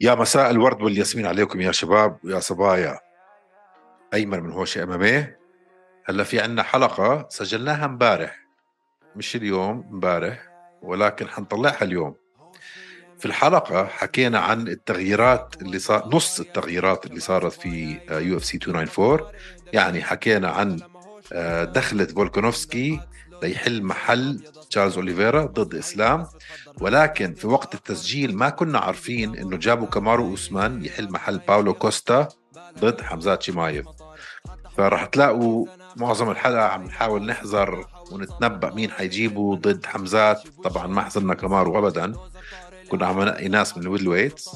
يا مساء الورد والياسمين عليكم يا شباب ويا صبايا. أيمن من هوشة MMA هلا في عنا حلقة سجلناها امبارح. مش اليوم امبارح ولكن حنطلعها اليوم. في الحلقة حكينا عن التغييرات اللي صار نص التغييرات اللي صارت في UFC 294 يعني حكينا عن آه، دخلة فولكانوفسكي ليحل محل تشارلز أوليفيرا ضد إسلام. ولكن في وقت التسجيل ما كنا عارفين إنه جابوا كامارو أوسمان يحل محل باولو كوستا ضد حمزات شمايف فراح تلاقوا معظم الحلقة عم نحاول نحزر ونتنبأ مين حيجيبوا ضد حمزات. طبعا ما حزرنا كامارو ابدا. كنا عم نقي ناس من ال welterweights.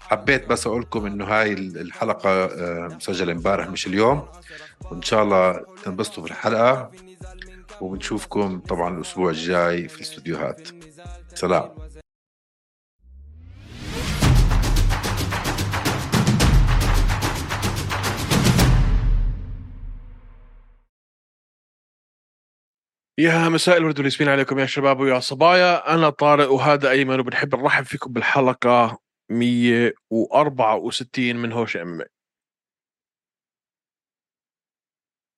حبيت بس أقول لكم إنه هاي الحلقة آه، مسجلة امبارح مش اليوم. وإن شاء الله تنبسطوا في الحلقة. وبنشوفكم طبعا الأسبوع الجاي في الاستوديوهات. سلام. يا مساء الورد والياسمين عليكم يا شباب ويا صبايا. أنا طارق وهذا أيمن وبنحب نرحب فيكم بالحلقة 164 من هوش أم.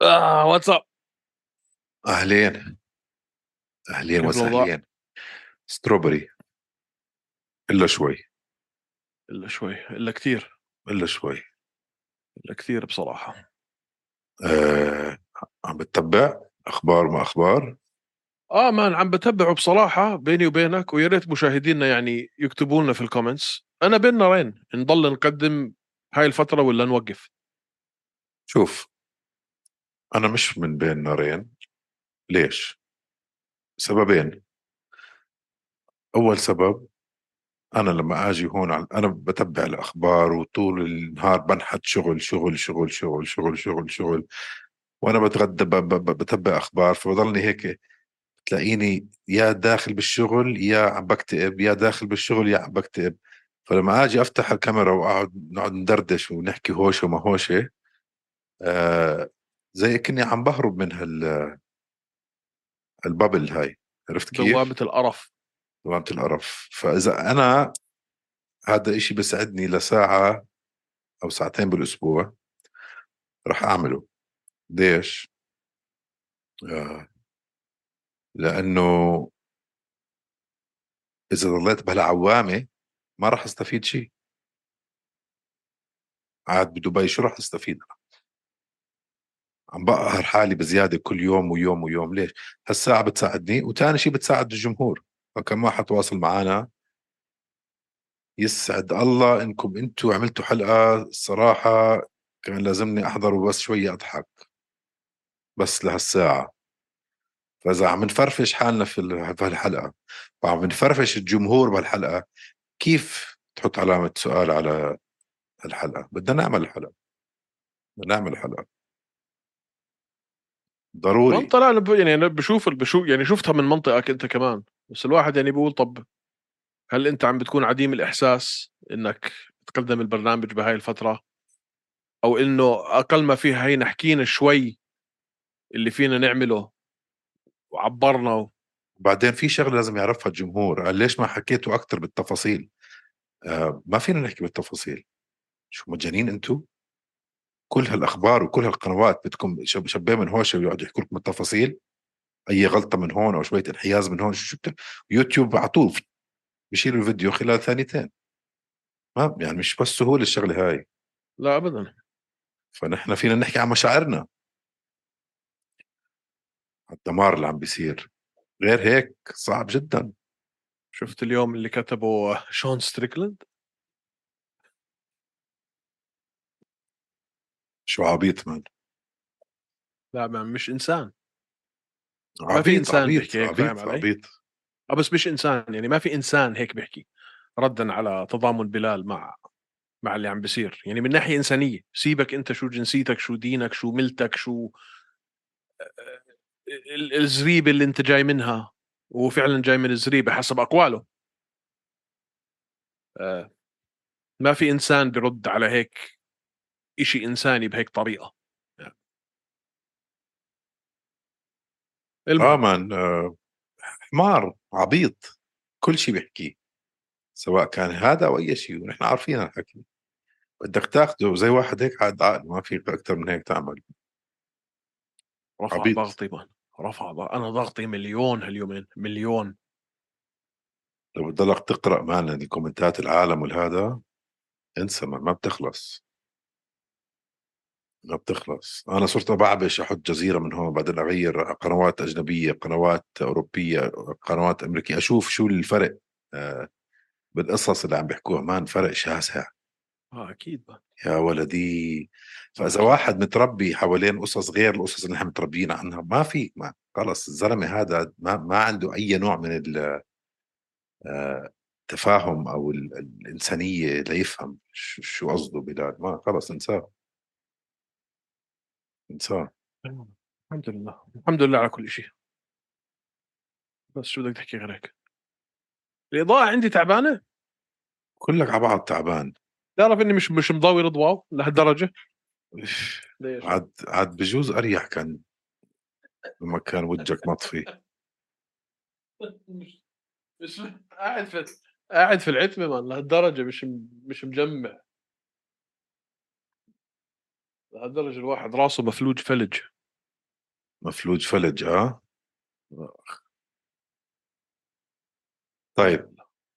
آه واتساب أهلين أهلين كيف الأوضاع؟ وسهلين ستروبري إلا شوي. إلا شوي إلا كثير إلا شوي. إلا كثير بصراحة. آه عم بتتبع؟ أخبار ما أخبار؟ آه مان عم بتبعه بصراحة بيني وبينك ويا ريت مشاهدينا يعني يكتبوا لنا في الكومنتس أنا بين نارين نضل نقدم هاي الفترة ولا نوقف؟ شوف أنا مش من بين نارين ليش؟ سببين. أول سبب أنا لما آجي هون أنا بتبع الأخبار وطول النهار بنحت شغل شغل شغل شغل شغل شغل شغل وأنا بتغدى بتبع أخبار فبضلني هيك تلاقيني يا داخل بالشغل يا عم بكتئب يا داخل بالشغل يا عم بكتئب. فلما آجي أفتح الكاميرا وأقعد نقعد ندردش ونحكي هوشة وما هوشة آه زي كني عم بهرب من هال البابل هاي عرفت كيف؟ دوامة القرف دوامة القرف فإذا أنا هذا إشي بساعدني لساعة أو ساعتين بالأسبوع رح أعمله ليش؟ آه لأنه إذا ضليت بهالعوامة ما رح أستفيد شيء قاعد بدبي شو رح أستفيد أنا؟ عم بقهر حالي بزيادة كل يوم ويوم ويوم. ليش؟ هالساعة بتساعدني. وتاني شيء بتساعد الجمهور. فكم واحد تواصل معنا يسعد الله إنكم أنتم عملتوا حلقة الصراحه كان لازمني أحضر وبس شوية أضحك. بس لهالساعة. فإذا عم نفرفش حالنا في ال- في هالحلقة. وعم نفرفش الجمهور بهالحلقة. كيف تحط علامة سؤال على الحلقة؟ بدنا نعمل الحلقة. بدنا نعمل الحلقة. ضروري. وانت لا يعني أنا بشوف بشوف يعني شفتها من منطقك أنت كمان. بس الواحد يعني بيقول طب هل أنت عم بتكون عديم الإحساس إنك تقدم البرنامج بهاي الفترة؟ أو إنه أقل ما فيها هي نحكينا شوي اللي فينا نعمله وعبرنا و... بعدين في شغلة لازم يعرفها الجمهور. قال ليش ما حكيتوا أكثر بالتفاصيل؟ آه ما فينا نحكي بالتفاصيل. شو مجانين أنتم كل هالأخبار وكل هالقنوات بدكم شب شباب من هوشه ويقعدوا يحكوا لكم التفاصيل. أي غلطة من هون أو شوية انحياز من هون شو. يوتيوب على طول بشيلوا الفيديو خلال ثانيتين. ما يعني مش بس سهولة الشغلة هاي. لا ابدا. فنحن فينا نحكي عن مشاعرنا. الدمار اللي عم بيصير. غير هيك صعب جدا. شفت اليوم اللي كتبه شون ستريكلاند؟ شو عبيط من لا ما مش إنسان. ما في عبيط إنسان عبيط بيحكي هيك، عبيط علي؟ عبيط. آه بس مش إنسان يعني ما في إنسان هيك بيحكي ردا على تضامن بلال مع مع اللي عم بيصير. يعني من ناحية إنسانية سيبك أنت شو جنسيتك شو دينك شو ملتك شو ال- الزريبة اللي أنت جاي منها وهو فعلا جاي من الزريبة حسب أقواله. آه، ما في إنسان بيرد على هيك إشي إنساني بهيك طريقة. يعني. مان آه حمار عبيط كل شيء بيحكيه سواء كان هذا أو أي شيء ونحن عارفين الحكي. بدك تاخده زي واحد هيك عاد عقل ما في أكثر من هيك تعمل. رفع عبيط. ضغطي مان رفع ضغطي أنا ضغطي مليون هاليومين مليون. لو بتضلك تقرأ معنا الكومنتات العالم والهذا انسى ما بتخلص. ما بتخلص. أنا صرت بعبش أحط جزيرة من هون بعدين أغير قنوات أجنبية قنوات أوروبية قنوات أمريكية أشوف شو الفرق. آه، بالقصص اللي عم بيحكوها مان فرق شاسع. آه أكيد مان يا ولدي. فإذا واحد متربي حوالين قصص غير القصص اللي نحن متربيين عنها ما في ما خلص الزلمة هذا ما, ما عنده أي نوع من ال- آه، التفاهم أو ال- الإنسانية ليفهم شو شو قصده بلال ما خلص انساه. انساه الحمد لله الحمد لله على كل شيء. بس شو بدك تحكي غير هيك الإضاءة عندي تعبانة؟ كلك على بعض تعبان. تعرف إني مش مش مضاوي ضواو لهالدرجة؟ ليش؟ عاد عاد بجوز أريح كان لما كان وجهك مطفي مش مش قاعد في قاعد في العتمة مان لهالدرجة مش مش مجمع. لهالدرجة الواحد راسه مفلوج فلج. مفلوج فلج آه؟ طيب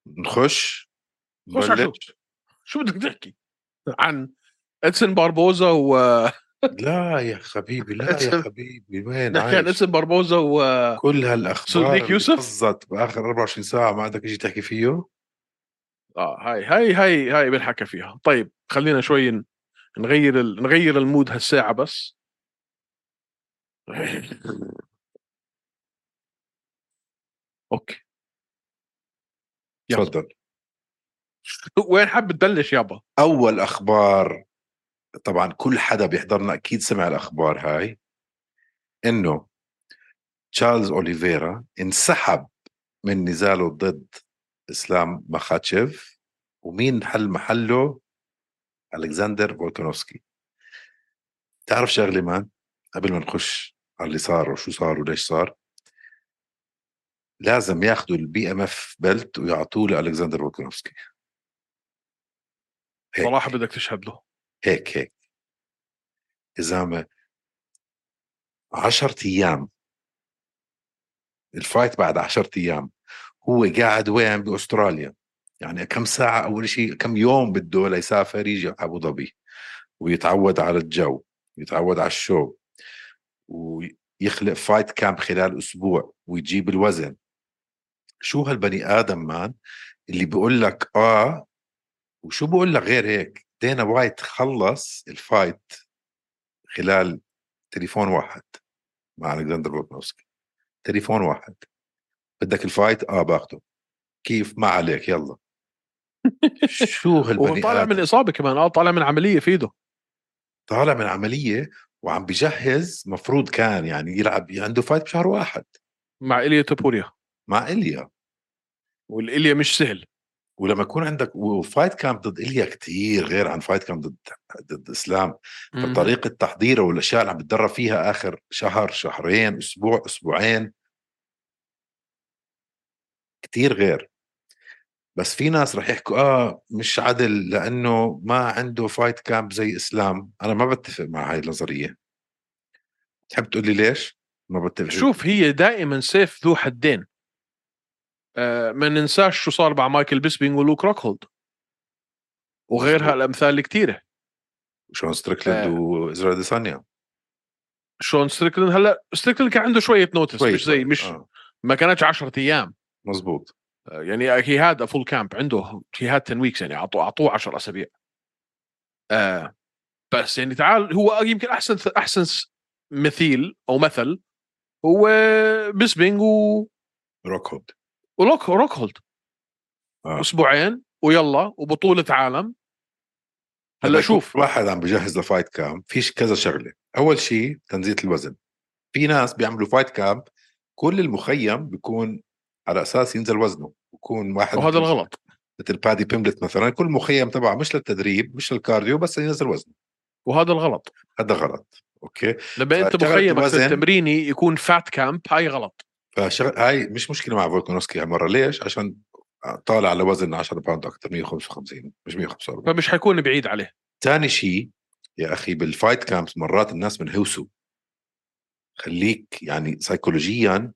نخش؟ خش على شو؟ شو بدك تحكي؟ عن ادسن باربوزا و لا يا حبيبي لا يا حبيبي وين نحكي عن عايش؟ ادسن باربوزا و كل هالأخبار صديق يوسف؟ قصت بآخر 24 ساعة ما عندك شيء تحكي فيه؟ آه هاي هاي هاي هاي بنحكى فيها. طيب خلينا شوي نغير ال... نغير ال mood هالساعة بس. okay. تفضل. وين حاب تبلش يابا؟ أول أخبار طبعا كل حدا بيحضرنا أكيد سمع الأخبار هاي. إنه تشارلز أوليفيرا انسحب من نزاله ضد إسلام مخاتشيف. ومين حل محله؟ ألكسندر فولكانوفسكي تعرف شغلة man قبل ما نخش على اللي صار وشو صار وليش صار لازم ياخذوا ال BMF belt ويعطوه لألكسندر فولكانوفسكي. صراحة بدك تشهد له. هيك هيك. يا زلمه 10 أيام. ال fight بعد 10 أيام. هو قاعد وين؟ بأستراليا. يعني كم ساعة أول شيء كم يوم بده ليسافر يجي أبو ظبي ويتعود على الجو يتعود على الشو ويخلق fight camp خلال أسبوع ويجيب الوزن. شو هالبني آدم man اللي بيقول لك آه؟ وشو بقول لك غير هيك؟ دانا وايت خلص ال fight خلال تليفون واحد مع ألكسندر فولكانوفسكي تليفون واحد. بدك ال fight آه باخده. كيف؟ ما عليك يلا. شو هالبني طالع آدم؟ من إصابة كمان آه طالع من عملية في إيده. طالع من عملية وعم بجهز مفروض كان يعني يلعب عنده fight بشهر واحد. مع إيليا توبوريا. مع إليا والإليا مش سهل. ولما يكون عندك و fight camp ضد إليا كتير غير عن fight camp ضد ضد إسلام. فطريقة تحضيره والأشياء اللي عم بتدرب فيها آخر شهر شهرين أسبوع أسبوعين. كتير غير. بس في ناس رح يحكوا آه مش عدل لأنه ما عنده fight camp زي إسلام. أنا ما بتفق مع هاي النظرية. تحب تقول لي ليش؟ ما بتفق. شوف هي دائما سيف ذو حدين. آه ما ننساش شو صار مع مايكل بيسبينج ولوك روكهولد وغيرها الأمثال الكثيره شون ستريكلاند آه. وإزرائيل أديسانيا شون ستريكلاند هلأ ستريكلاند كان عنده شوية notice مش زي. مش آه. ما كانتش 10 أيام. مزبوط. يعني هي هاد full camp عنده. هي هاد 10 weeks يعني اعطوه أعطوه 10 أسابيع. آه بس يعني تعال هو يمكن أحسن أحسن مثيل أو مثل هو بيسبينج و... روكهولد ولوك روكهولد. آه. أسبوعين ويلا وبطولة عالم. هلا شوف. واحد عم بجهز ل fight camp فيش كذا شغلة. أول شيء تنزيل الوزن. في ناس بيعملوا fight camp كل المخيم بيكون على أساس ينزل وزنه بيكون واحد وهذا الغلط. مثل بادي بيمبلت مثلا كل مخيم تبعه مش للتدريب مش لل cardio بس ينزل وزنه. وهذا الغلط. هذا غلط. okay؟ لما أنت مخيمك التمريني يكون fat camp هاي غلط. فشغل هاي مش مشكلة مع فولكانوسكي هالمرة. ليش؟ عشان طالع على وزن 10 pound أكثر 155 مش 145 فمش حيكون بعيد عليه. ثاني شيء يا أخي بال fight camps مرات الناس بنهوسوا خليك يعني سيكولوجيا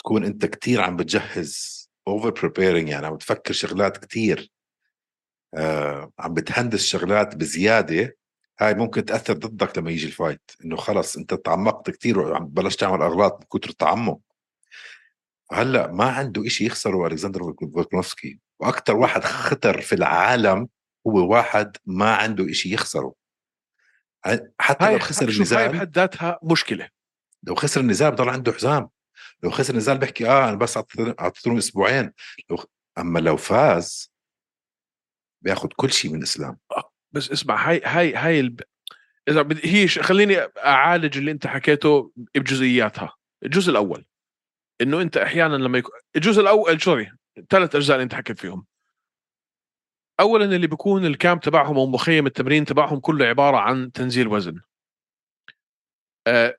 تكون أنت كتير عم بتجهز over preparing يعني عم بتفكر شغلات كتير. آه عم بتهندس شغلات بزيادة. هاي ممكن تأثر ضدك لما يجي ال fight إنه خلص أنت تعمقت كتير وعم بلشت تعمل أغلاط من كثر التعمق هلأ ما عنده إشي يخسره ألكسندر فولكنوفسكي. وأكثر واحد خطر في العالم هو واحد ما عنده إشي يخسره. حتى لو خسر النزال هاي بحد ذاتها مشكلة. لو خسر النزال بضل عنده حزام. لو خسر النزال بيحكي آه أنا بس اعطيت لهم أسبوعين لو. أما لو فاز بياخذ كل شيء من الإسلام آه، بس اسمع هاي هاي هاي الب... إذا هي. خليني أعالج اللي أنت حكيته بجزئياتها الجزء الأول إنه أنت أحيانا لما يكون الجزء الأول sorry ثلاث أجزاء اللي أنت حكيت فيهم اولا اللي بيكون ال camp تبعهم أو مخيم التمرين تبعهم كله عبارة عن تنزيل وزن آه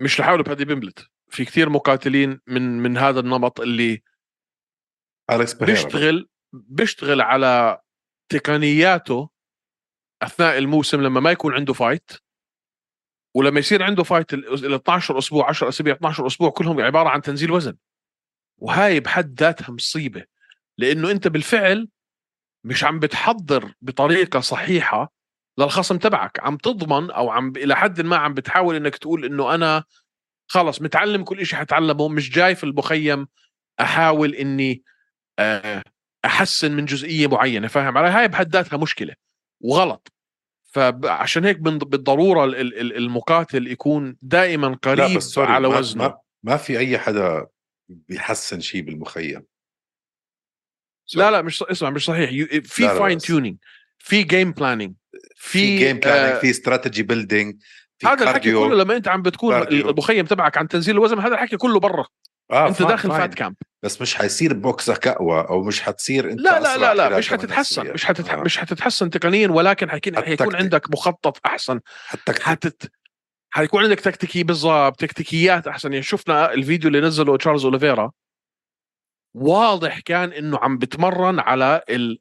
مش لحاله بادي بيمبلت في كثير مقاتلين من من هذا النمط اللي بيشتغل بيشتغل على تقنياته أثناء الموسم لما ما يكون عنده فايت ولما يصير عنده فايت ال 12 أسبوع 10 أسابيع 12 أسبوع كلهم عبارة عن تنزيل وزن. وهاي بحد ذاتها مصيبة لأنه أنت بالفعل مش عم بتحضر بطريقة صحيحة للخصم تبعك. عم تضمن أو عم إلى حد ما عم بتحاول إنك تقول إنه أنا خلص متعلم كل شيء حتعلمه مش جاي في المخيم أحاول إني آه، أحسن من جزئية معينة فاهم علي؟ هاي بحد ذاتها مشكلة وغلط. فعشان هيك بالضرورة المقاتل يكون دائما قريب بس على ما وزنه. ما, ما في أي حدا بيحسن شيء بالمخيم. لا لا مش اسمع مش صحيح. في fine tuning في game planning في game planning في strategy building هذا الحكي كله لما انت عم بتكون cardio. المخيم تبعك عن تنزيل الوزن هذا الحكي كله برا. آه انت داخل fine. fat camp. بس مش حيصير بوكسك أقوى أو مش حتصير أنت لا لا لا لا مش حتتحسن مش حتتح... آه. مش حتتحسن تقنيا ولكن حيكون حيكون عندك مخطط أحسن. حتت... حيكون عندك تكتيكي بالضبط تكتيكيات أحسن. يعني شفنا الفيديو اللي نزله تشارلز أوليفيرا. واضح كان إنه عم بتمرن على ال...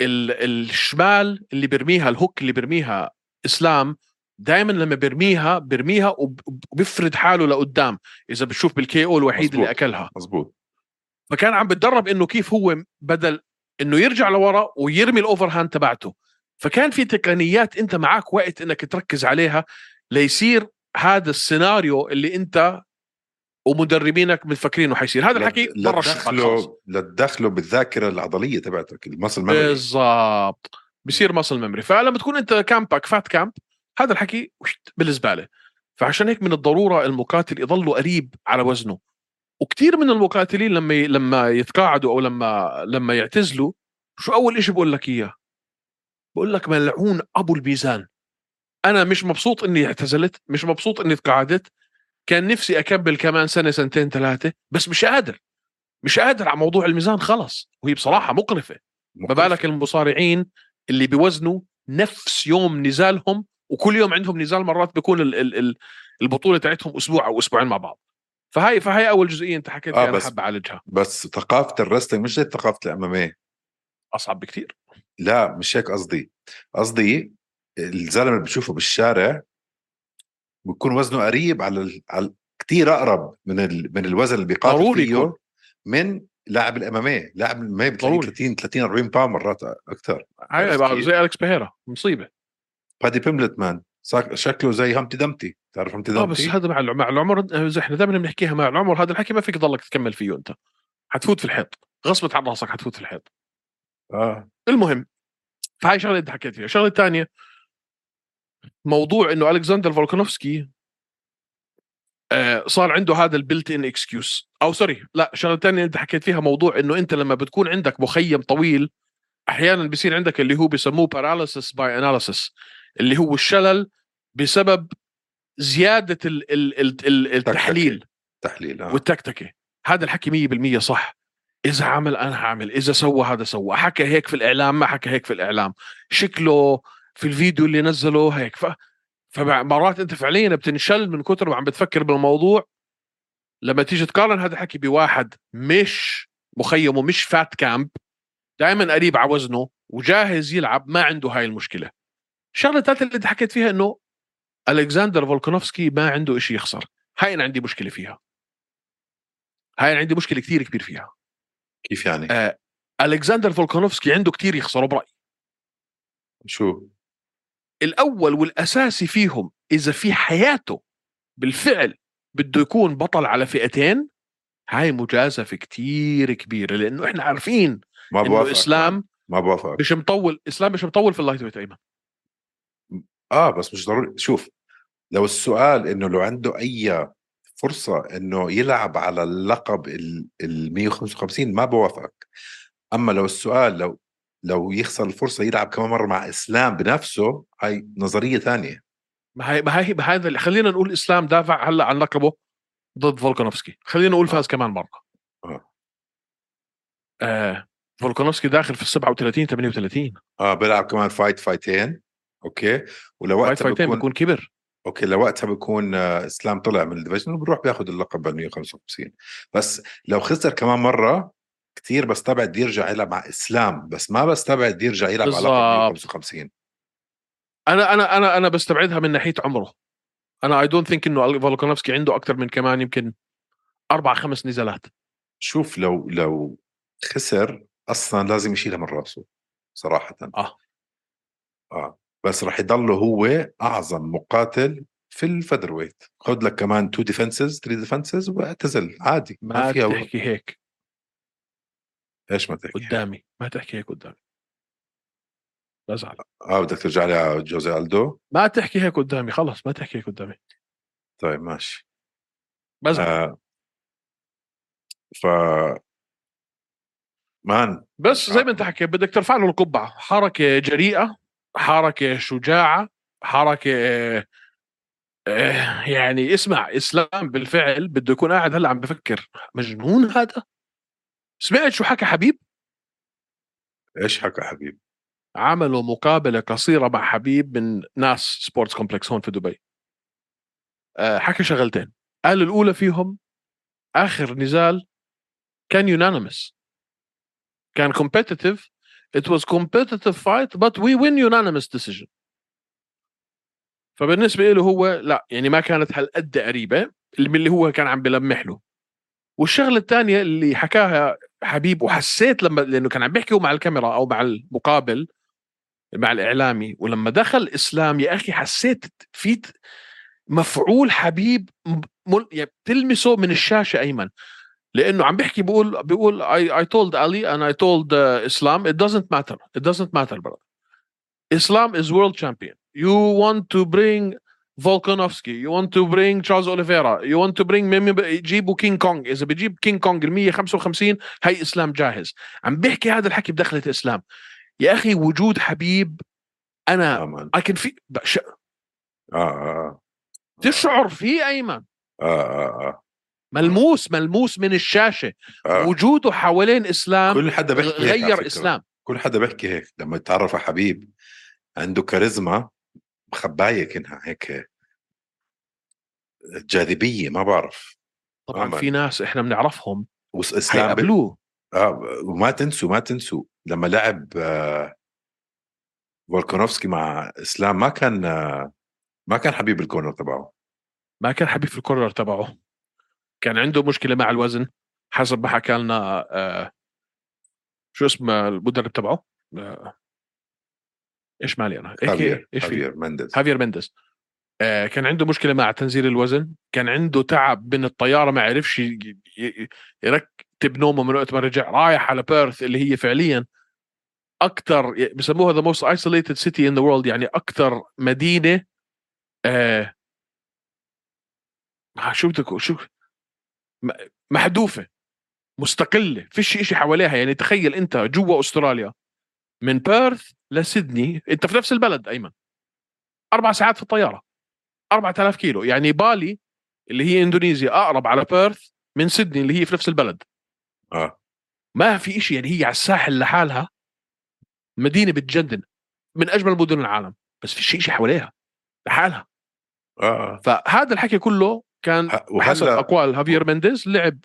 ال... الشمال اللي بيرميها ال hook اللي بيرميها إسلام. دائما لما بيرميها بيرميها وبيفرد حاله لقدام إذا بتشوف بال KO الوحيد مزبوط. اللي أكلها. مزبوط فكان عم بتدرب إنه كيف هو بدل إنه يرجع لورا ويرمي ال overhand تبعته. فكان في تقنيات أنت معك وقت إنك تركز عليها ليصير هذا السيناريو اللي أنت ومدربينك مفكرين انه حيصير. هذا الحكي برا الشغل لتدخله بالذاكرة العضلية تبعتك ال muscle memory بالضبط. بصير مصل ميموري فلما تكون أنت كامبك فات كامب هذا الحكي بالزباله فعشان هيك من الضرورة المقاتل يضل قريب على وزنه. وكثير من المقاتلين لما. لما يتقاعدوا أو لما لما يعتزلوا شو أول شيء بقول لك إياه؟ بقول لك ملعون أبو الميزان أنا مش مبسوط إني اعتزلت مش مبسوط إني تقاعدت كان نفسي أكمل كمان سنة سنتين ثلاثة بس مش قادر. مش قادر على موضوع الميزان خلص. وهي بصراحة مقرفة. ما بالك المصارعين اللي بوزنوا نفس يوم نزالهم وكل يوم عندهم نزال مرات بيكون ال ال البطولة تاعتهم أسبوع أو أسبوعين مع بعض. فهي فهي أول جزئية أنت حكيت آه أنا حابب أعالجها. بس ثقافة الرستنج مش زي ثقافة الاماميه أصعب بكثير لا مش هيك قصدي. قصدي الزلمة اللي بتشوفه بالشارع بيكون وزنه قريب على ال... على كثير أقرب من ال... من الوزن اللي بيقاتل فيه من لاعب ال MMA لاعب ال MMA بتلاقيه 30 30 40 pound مرات أكثر زي أليكس بيريرا مصيبة. بادي بيمبلت man شكله زي Humpty Dumpty تعرف Humpty Dumpty آه بس هذا مع مع العمر زي إحنا دائما بنحكيها مع العمر هذا الحكي ما فيك تضلك تكمل فيه أنت. حتفوت في الحيط. غصبت عن راسك حتفوت في الحيط. آه. المهم فهاي شغلة انت حكيت فيها. الشغله الثانية موضوع إنه ألكسندر فولكانوفسكي آه صار عنده هذا ال built-in excuse. أو sorry لا الشغله الثانية انت حكيت فيها موضوع إنه أنت لما بتكون عندك مخيم طويل أحيانا بيصير عندك اللي هو بسموه paralysis by analysis اللي هو الشلل بسبب زيادة ال ال ال التحليل. تحليل آه. والتكتكه هذا الحكي 100% صح. إذا عمل أنا هعمل إذا سوى هذا سوى. حكى هيك في الإعلام ما حكى هيك في الإعلام. شكله في الفيديو اللي نزله هيك. ف... فمرات أنت فعليا بتنشل من كثر ما عم بتفكر بالموضوع. لما تيجي تقارن هذا الحكي بواحد مش مخيمه مش fat camp دائما قريب على وزنه وجاهز يلعب ما عنده هاي المشكلة. الشغله الثالثه اللي انت حكيت فيها إنه ألكسندر فولكانوفسكي ما عنده شيء يخسر. هاي أنا عندي مشكلة فيها. هاي أنا عندي مشكلة كثير كبير فيها. كيف يعني؟ آه ألكسندر فولكانوفسكي عنده كثير يخسروا برأيي. شو؟ الأول والأساسي فيهم إذا في حياته بالفعل بده يكون بطل على فئتين هاي مجازفة كتير كبيرة لأنه إحنا عارفين ما إنه بوافق إسلام ما بوافق مش مطول إسلام مش مطول في ال lightweight أيمن. آه بس مش ضروري. شوف لو السؤال إنه لو عنده أي فرصة إنه يلعب على اللقب ال ال 155 ما بوافقك. أما لو السؤال لو لو يخسر الفرصة يلعب كمان مرة مع إسلام بنفسه هاي نظرية ثانية. ما هي ما هي ما هذا اللي خلينا نقول إسلام دافع هلأ عن لقبه ضد فولكانوفسكي. خلينا نقول فاز كمان مرة. آه. آه فولكانوفسكي داخل في ال 37 38 آه بيلعب كمان fight فايتين okay؟ ولوقتها fight ين بيكون بيكون كبر. okay لوقتها بيكون آه، إسلام طلع من ال division وبروح بياخذ اللقب بال 155 بس لو خسر كمان مرة كثير بستبعد يرجع يلعب مع إسلام بس ما بستبعد يرجع يلعب على لقب بالضبط. 155 أنا أنا أنا أنا بستبعدها من ناحية عمره. أنا I don't think إنه فولكانوفسكي عنده أكثر من كمان يمكن أربع خمس نزالات شوف لو لو خسر أصلا لازم يشيلها من رأسه صراحة. آه. آه. بس راح يضل هو أعظم مقاتل في ال featherweight. خذ لك كمان two defenses three defenses واعتزل. عادي ما, ما فيها تحكي هيك. إيش ما تحكي قدامي ما تحكي هيك قدامي. بزعل آه بدك ترجع لي على جوزيه ألدو؟ ما تحكي هيك قدامي خلص ما تحكي هيك قدامي. طيب ماشي. بزعل آه ف man. بس زي ما انت حكيت بدك ترفع له القبعة. حركة جريئة. حركة شجاعة حركة آه، يعني اسمع إسلام بالفعل بده يكون قاعد هلأ عم بفكر مجنون هذا؟ سمعت شو حكى حبيب؟ إيش حكى حبيب؟ عملوا مقابلة قصيرة مع حبيب من ناس sports complex هون في دبي. آه، حكى شغلتين. قال الأولى فيهم آخر نزال كان يونانيمس كان competitive it was competitive fight but we win unanimous decision. فبالنسبة له هو لا يعني ما كانت هالقد قريبة اللي اللي هو كان عم بلمح له. والشغلة الثانية اللي حكاها حبيب وحسيت لما لأنه كان عم بيحكي مع الكاميرا أو مع المقابل مع الإعلامي ولما دخل اسلام يا أخي حسيت في مفعول حبيب يعني بتلمسه من الشاشة أيمن. لأنه عم بيحكي بيقول بيقول I I told علي and I told اسلام it doesn't matter it doesn't matter bro اسلام is world champion you want to bring فولكانوفسكي you want to bring تشارلز اوليفيرا you want to bring مين جيبوا كينج كونج إذا بجيب كينج كونج ال 155 هي إسلام جاهز. عم بيحكي هذا الحكي بدخلة إسلام. يا أخي وجود حبيب أنا اي كان في آه تشعر فيه أيمن. آه آه آه. ملموس ملموس من الشاشة. آه. وجوده حوالين إسلام كل حدا بيحكي غير. إسلام. كل حدا بيحكي هيك. لما يتعرف على حبيب عنده كاريزما مخبايه كأنها هيك جاذبية ما بعرف. طبعا آه، في ناس إحنا بنعرفهم واسلام بي... آه وما تنسوا ما تنسوا لما لعب آه فولكانوفسكي مع إسلام ما كان آه ما كان حبيب الكورنر تبعه. ما كان حبيب في الكورنر تبعه. كان عنده مشكلة مع الوزن حسب ما حكى لنا آه شو اسم المدرب تبعه؟ آه إيش مالي أنا؟ هيك هافير إيش في هافير مندز. هافير مندز. آه كان عنده مشكلة مع تنزيل الوزن كان عنده تعب من الطيارة ما عرفش يرتب نومه من وقت ما رجع رايح على بيرث اللي هي فعليا أكثر بسموها the most isolated city in the world يعني أكثر مدينة آه شو بدك شو محذوفة مستقلة فيش شيء حواليها. يعني تخيل أنت جوا أستراليا من بيرث لسيدني أنت في نفس البلد أيمن أربع ساعات في الطيارة 4000 كيلو. يعني بالي اللي هي اندونيسيا أقرب على بيرث من سيدني اللي هي في نفس البلد. آه. ما في شيء يعني هي على الساحل لحالها مدينة بتجنن من أجمل مدن العالم بس في شيء حواليها لحالها. آه. فهذا الحكي كله كان حسب أقوال. هافير مينديز لعب.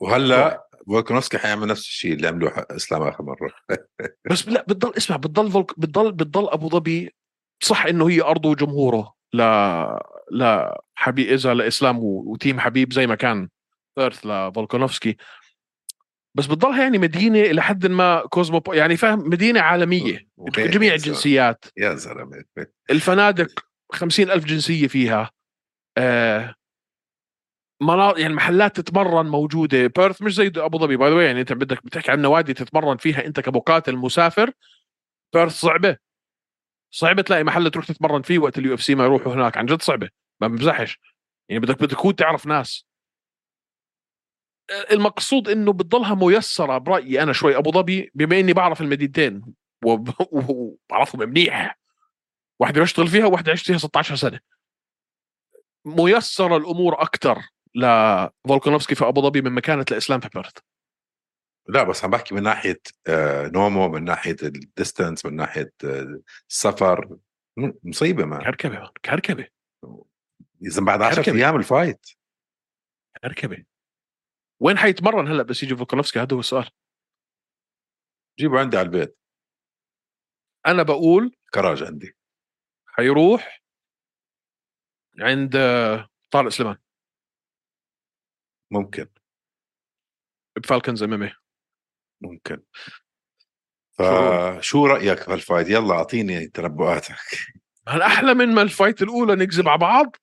وهلأ فولكانوفسكي حيعمل نفس الشيء اللي عملوه إسلام آخر مرة. بس لا بتضل اسمع بتضل فولك بتضل بتضل أبو ظبي صح إنه هي أرضه وجمهوره لا لا حبيب إذا لإسلام و team حبيب زي ما كان بيرث لفولكانوفسكي بس بتضلها يعني مدينة إلى حد ما cosmo يعني فاهم مدينة عالمية. جميع الجنسيات يا زلمة. الفنادق خمسين ألف جنسية فيها. مناطق يعني محلات تتمرن موجودة. بيرث مش زي أبو ظبي by يعني أنت بدك بتحكي عن نوادي تتمرن فيها أنت كمقاتل مسافر بيرث صعبة. صعبة تلاقي محل تروح تتمرن فيه وقت اليو اف سي ما يروحوا هناك عن جد صعبة ما بمزحش. يعني بدك بدك تكون تعرف ناس. المقصود إنه بتضلها ميسرة برأيي أنا شوي أبو ظبي بما إني بعرف المدينتين وبعرفهم منيح. واحدة بشتغل فيها وواحدة عشت فيها 16 سنة. ميسره الأمور أكثر لفولكانوفسكي في أبو ظبي مما كانت لإسلام في بيرث لا بس عم بحكي من ناحية آه، نومه من ناحية ال distance من ناحية آه، السفر. مصيبة ما. كركبة كركبة. إذا بعد 10 أيام ال fight. كركبة. وين حيتمرن هلأ بس يجي فولكانوفسكي هذا هو السؤال. جيبه عندي على البيت. أنا بقول كراج عندي. حيروح عند آه، طارق سليمان. ممكن. بفالكنز إم ممكن. فشو رأيك بهال fight يلا أعطيني تنبؤاتك. هل أحلى من ما ال fight الأولى نكذب على بعض؟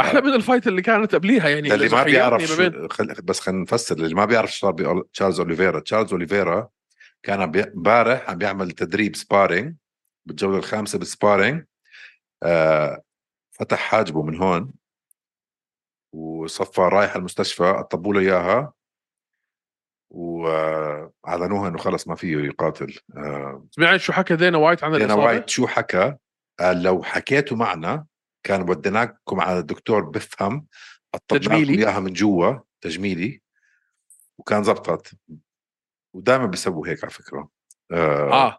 أحلى من ال fight اللي كانت قبليها يعني اللي ما بيعرف خل... بس خلينا نفسر اللي ما بيعرف شو صار تشارلز أوليفيرا. تشارلز أوليفيرا كان امبارح عم بيعمل تدريب sparring بالجولة الخامسة بال sparring آه فتح حاجبه من هون وصفى رايح المستشفى قطبوا له إياها وأعلنوها إنه خلص ما فيه يقاتل. آه سمعت شو حكى دينا وايت عن دينا وايت شو حكى؟ قال لو حكيتوا معنا كان وديناكم على الدكتور بفهم تجميلي. إياها من جوا تجميلي وكان زبطت. ودائما بيسووا هيك على فكرة. آه, آه.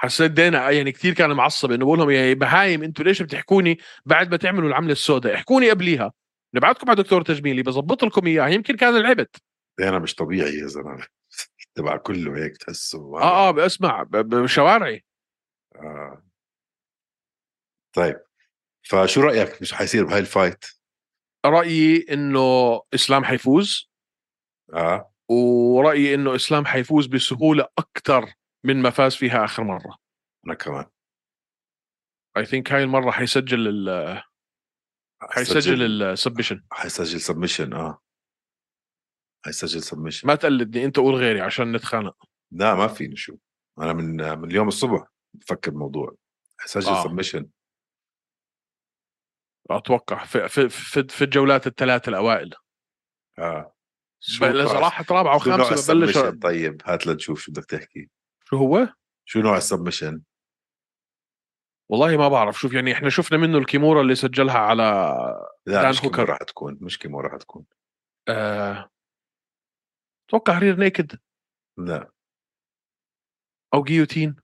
حسيت دينا يعني كثير كان معصب إنه بقول لهم يا بهايم أنتوا ليش بتحكوني بعد ما تعملوا العملة السوداء؟ احكوني قبليها. نبعتكم على دكتور تجميلي بظبط لكم اياه يمكن كان لعبت دينا مش طبيعي يا زلمة. تبع كله هيك تحسه آه آه بسمع بشوارعي. آه. طيب. فشو رأيك؟ مش حيصير بهاي الفايت؟ رأيي إنه إسلام حيفوز. آه. ورأيي إنه إسلام حيفوز بسهولة أكثر من ما فاز فيها آخر مرة. أنا كمان. I think هاي المرة حيسجل ال حيسجل ال submission حيسجل submission آه. حيسجل submission ما تقلدني أنت قول غيري عشان نتخانق. لا ما فيني شو. أنا من من اليوم الصبح بفكر الموضوع. حيسجل آه. submission أتوقع في في في, في الجولات الثلاث الأوائل. آه. اذا راحت رابعه وخامسه ببلش طيب هات لنشوف شو بدك تحكي. شو هو؟ شو نوع ال submission؟ والله ما بعرف. شوف يعني إحنا شفنا منه ال kimura اللي سجلها على لا مش hooker راح تكون مش kimura راح تكون آه... أتوقع rear naked لا. أو guillotine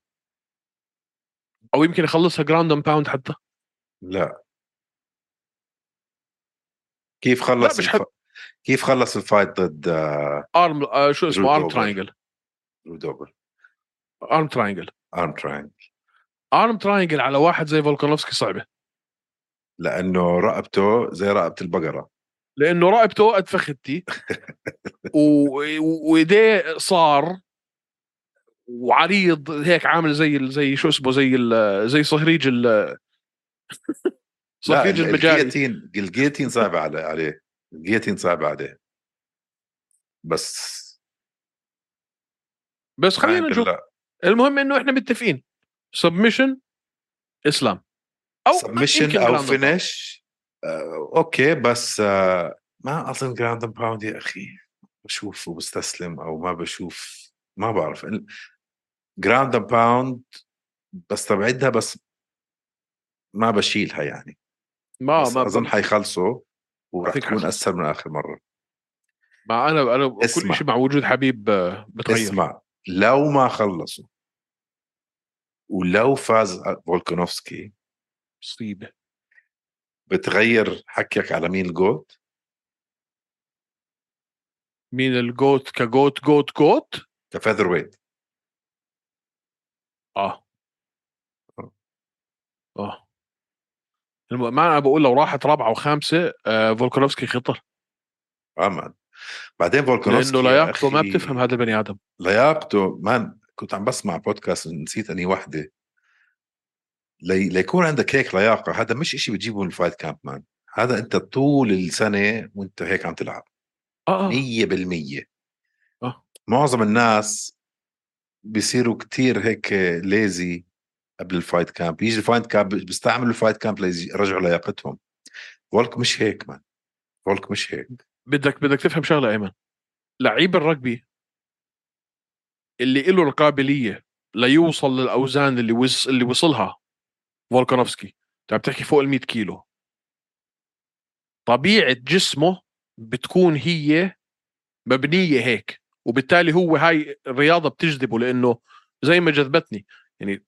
أو يمكن يخلصها ground and pound حتى. لا. كيف خلص لا مش الف... كيف خلص ال fight ضد arm آه شو اسمه؟ arm triangle arm triangle arm triangle arm triangle على واحد زي فولكانوفسكي صعبة. لأنه رقبته زي رقبة البقرة. لأنه رقبته قد فخدتي. وإيديه صار وعريض هيك عامل زي زي شو اسمه زي زي صهريج ال صهريج المجاري ال guillotine ال guillotine صعبة عليه. ال guillotine صعبة عليه. بس بس خلينا نشوف. المهم إنه إحنا متفقين. submission اسلام أو submission أو finish آه، okay بس آه ما اظن ground pound يا أخي. بشوفه بستسلم أو ما بشوف ما بعرف. ground pound بستبعدها بس ما بشيلها يعني. ما ما أظن حيخلصوا وراح تكون أسهل من آخر مرة. ما أنا أنا كل شيء مع وجود حبيب آه، بتغير. اسمع. لو ما خلصوا ولو فاز فولكانوفسكي مصيبه بتغير حكيك على مين ال GOAT؟ مين ال GOAT ك GOAT GOAT GOAT؟ ك featherweight آه. آه. الم- ما أنا بقول لو راحت رابعة وخامسة آه فولكانوفسكي خطر. أمان بعدين فولكانوفسكي لأنه يا لياقته ما بتفهم هذا البني آدم. لياقته man كنت عم بسمع بودكاست نسيت اني وحدة. لي... ليكون عندك هيك لياقة هذا مش إشي بتجيبه من ال fight camp man. هذا أنت طول السنة وأنت هيك عم تلعب. آه آه. 100% آه. معظم الناس بيصيروا كتير هيك lazy قبل ال fight camp. يجي ال fight camp بيستعملوا ال fight camp ليرجعوا لياقتهم. فولك مش هيك man. فولك مش هيك. بدك بدك تفهم شغلة أيمن. لعيب ال rugby اللي له القابلية ليوصل للأوزان اللي وص... اللي وصلها. فولكانوفسكي. انت عم تحكي فوق ال 100 كيلو. طبيعة جسمه بتكون هي مبنية هيك وبالتالي هو هاي الرياضة بتجذبه لأنه زي ما جذبتني. يعني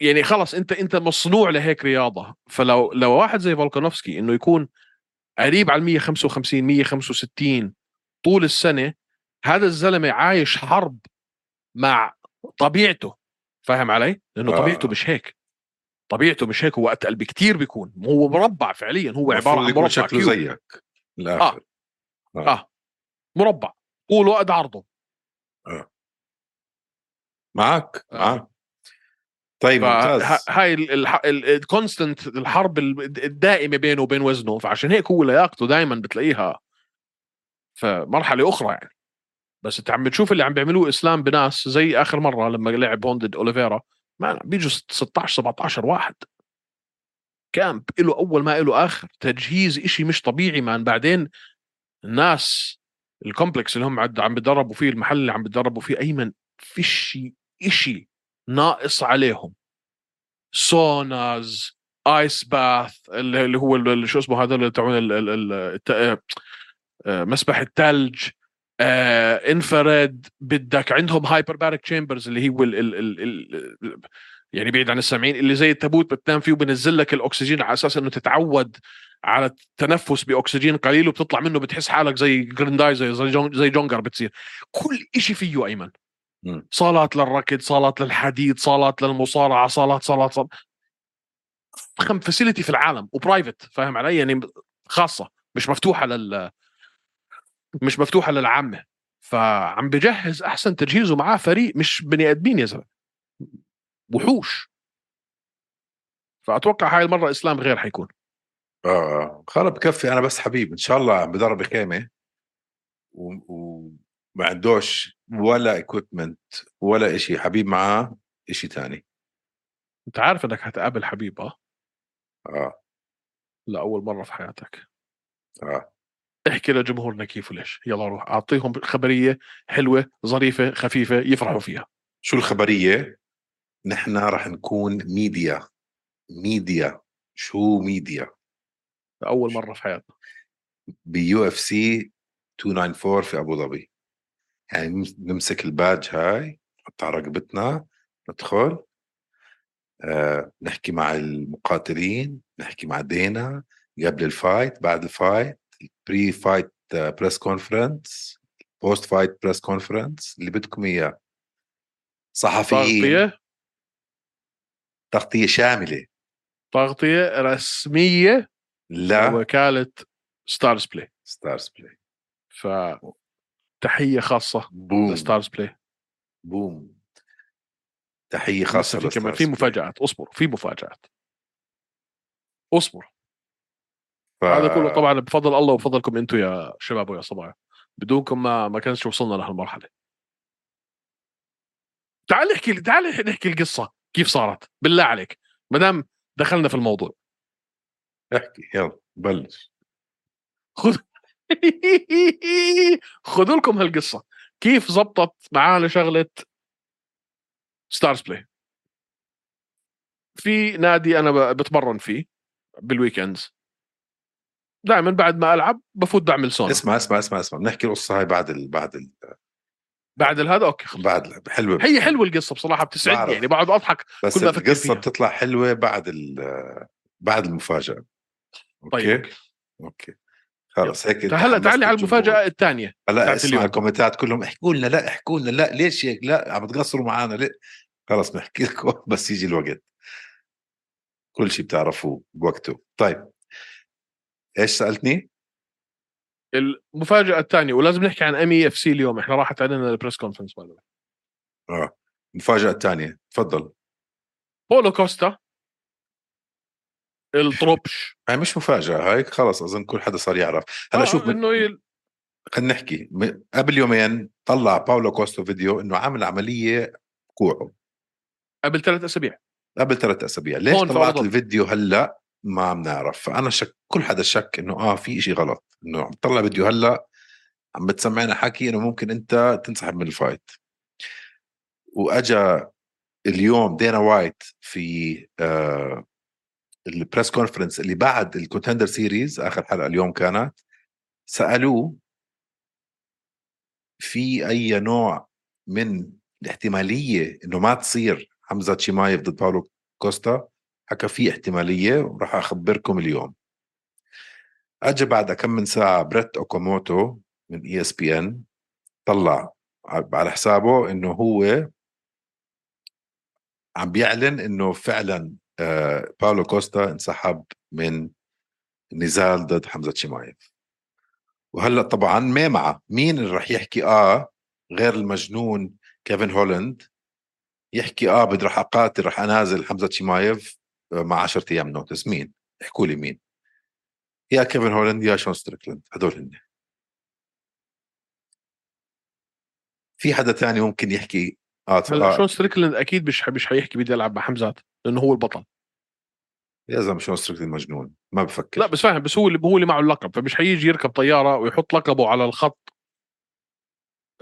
يعني خلص أنت أنت مصنوع لهيك رياضة. فلو لو واحد زي فولكانوفسكي إنه يكون قريب على 155 165 طول السنة هذا الزلمة عايش حرب مع طبيعته. فاهم علي؟ لأنه آه. طبيعته مش هيك. طبيعته مش هيك هو أتقل بكثير بيكون. هو مربع فعليا هو عبارة عن مربع شكله زيك. الآخر آه. مربع. طوله قد عرضه. معك آه. معك طيب ممتاز. فهاي الكونستنت الحرب ال- الدائمة بينه وبين وزنه. فعشان هيك هو لياقته دائما بتلاقيها في مرحلة أخرى يعني. بس انت عم بتشوف اللي عم بيعملوه إسلام بناس زي آخر مرة لما لعب هون ضد أوليفيرا. ما بيجوا 16 17 واحد. camp له أول ما له آخر. تجهيز إشي مش طبيعي man. بعدين الناس ال complex اللي هم عم بيدربوا فيه المحل اللي عم بيدربوا فيه أيمن فيش إشي ناقص عليهم. saunas ice bath اللي هو شو اسمه هذا اللي آه، آه، مسبح الثلج آه، إنفراد بدك عندهم hyperbaric chambers اللي هو ال ال ال ال يعني بعيد عن السامعين اللي زي التابوت بتنام فيه وبنزل لك الأكسجين على أساس إنه تتعود على التنفس بأكسجين قليل وبتطلع منه بتحس حالك زي جريندايزر زي جون زي جونجر بتصير. كل شيء فيه أيمن. صالات للركض صالات للحديد صالات للمصارعة صالات صالات صالات. facility في العالم و private فاهم علي؟ يعني خاصة مش مفتوحة لل مش مفتوحة للعامة. فعم بجهز أحسن تجهيز ومعاه فريق مش بني آدمين يا زلمة. وحوش. فأتوقع هاي المرة إسلام غير حيكون. آه آه خلص بكفي أنا بس حبيب. إن شاء الله عم بدرب خيمه وما و... عندوش ولا equipment ولا إشي. حبيب معاه إشي تاني. أنت عارف إنك حتقابل حبيب آه؟ آه. لأول مرة في حياتك. آه. احكي لجمهورنا كيف وليش. يلا روح أعطيهم خبرية حلوة ظريفة خفيفة يفرحوا فيها. شو الخبرية؟ نحن راح نكون media. media. شو ميديا؟ لأول مرة في حياتنا. ب UFC 294 في أبو ظبي. يعني نمس- نمسك الباج هاي نحطها على رقبتنا ندخل. آه نحكي مع المقاتلين نحكي مع دينا قبل ال fight بعد ال fight. pre fight press conference post fight press conference اللي بدكم إياه. صحفيين. تغطيه تغطيه شاملة. تغطيه رسمية؟ لا. وكاله StarzPlay StarzPlay فتحية خاصة boom. ل StarzPlay boom. تحية خاصة في كمان في. مفاجآت. اصبروا في مفاجآت. اصبر ف... هذا كله طبعا بفضل الله وبفضلكم أنتم يا شباب ويا صبايا. بدونكم ما ما كانش وصلنا لهالمرحلة. تعال نحكي تعال نحكي القصة كيف صارت. بالله عليك. ما دام دخلنا في الموضوع. احكي يلا بلش. خذ خذوا لكم هالقصة. كيف زبطت معانا شغلة StarzPlay في نادي أنا بتمرن فيه بال weekends دائما بعد ما ألعب بفوت بعمل سونا اسمع اسمع اسمع اسمع. بنحكي القصة هاي بعد ال... بعد ال... بعد هذا؟ okay خلص. بعد حلوة هي حلوة القصة بصراحة بتسعدني بعرف. يعني بقعد أضحك بس كل ما القصة فيها. بتطلع حلوة بعد ال... بعد المفاجأة. okay؟ طيب. okay. خلص هيك أنت هلا تعالي على. المفاجأة الثانية هلأ اسمع. الكومنتات كلهم احكوا لنا لا احكوا لنا. لا ليش هيك؟ لا عم تقصروا معنا ليه؟ خلص بنحكي لكم. بس يجي الوقت. كل شيء بتعرفوه بوقته. طيب. إيش سألتني؟ المفاجأة الثانية ولازم نحكي عن UFC اليوم إحنا راحت علينا ال press conference آه المفاجأة الثانية تفضل. باولو كوستا الطربش. هاي مش مفاجأة هاي خلص أظن كل حدا صار يعرف. هلا آه، شوف من- إنه يل... خلينا نحكي. قبل يومين طلع باولو كوستا فيديو إنه عامل عملية كوعه. قبل ثلاث أسابيع. قبل ثلاث أسابيع. ليش طلعت. الفيديو هلا؟ ما عم نعرف فأنا شك كل حدا شك إنه آه في شيء غلط. إنه عم تطلع فيديو هلأ عم بتسمعنا حكي إنه ممكن أنت تنسحب من ال fight. وأجا اليوم دانا وايت في آه ال press conference اللي بعد ال Contender Series آخر حلقة اليوم كانت سألوه في أي نوع من الاحتمالية إنه ما تصير حمزة شيمايف ضد باولو كوستا؟ حكى في احتمالية وراح أخبركم اليوم. اجى بعد كم من ساعة بريت اوكوموتو من ESPN طلع على حسابه إنه هو عم بيعلن إنه فعلا آه، باولو كوستا انسحب من النزال ضد حمزة شيمايف وهلأ طبعا ما معه. مين اللي رح يحكي آه غير المجنون كيفن هولاند؟ يحكي آه بدي رح اقاتل رح أنازل حمزة شيمايف آه، مع 10 أيام notice مين؟ احكوا لي مين. يا كيفن هولاند يا شون ستريكلاند. هدول هن. في حدا تاني ممكن يحكي؟ آه, هلا آه. شون ستريكلاند أكيد مش مش حيحكي بدي ألعب مع حمزات لأنه هو البطل. يا زلمة شون ستريكلاند مجنون. ما بفكر. لا بس فاهم بس هو اللي هو اللي معه اللقب فمش حيجي يركب طيارة ويحط لقبه على الخط.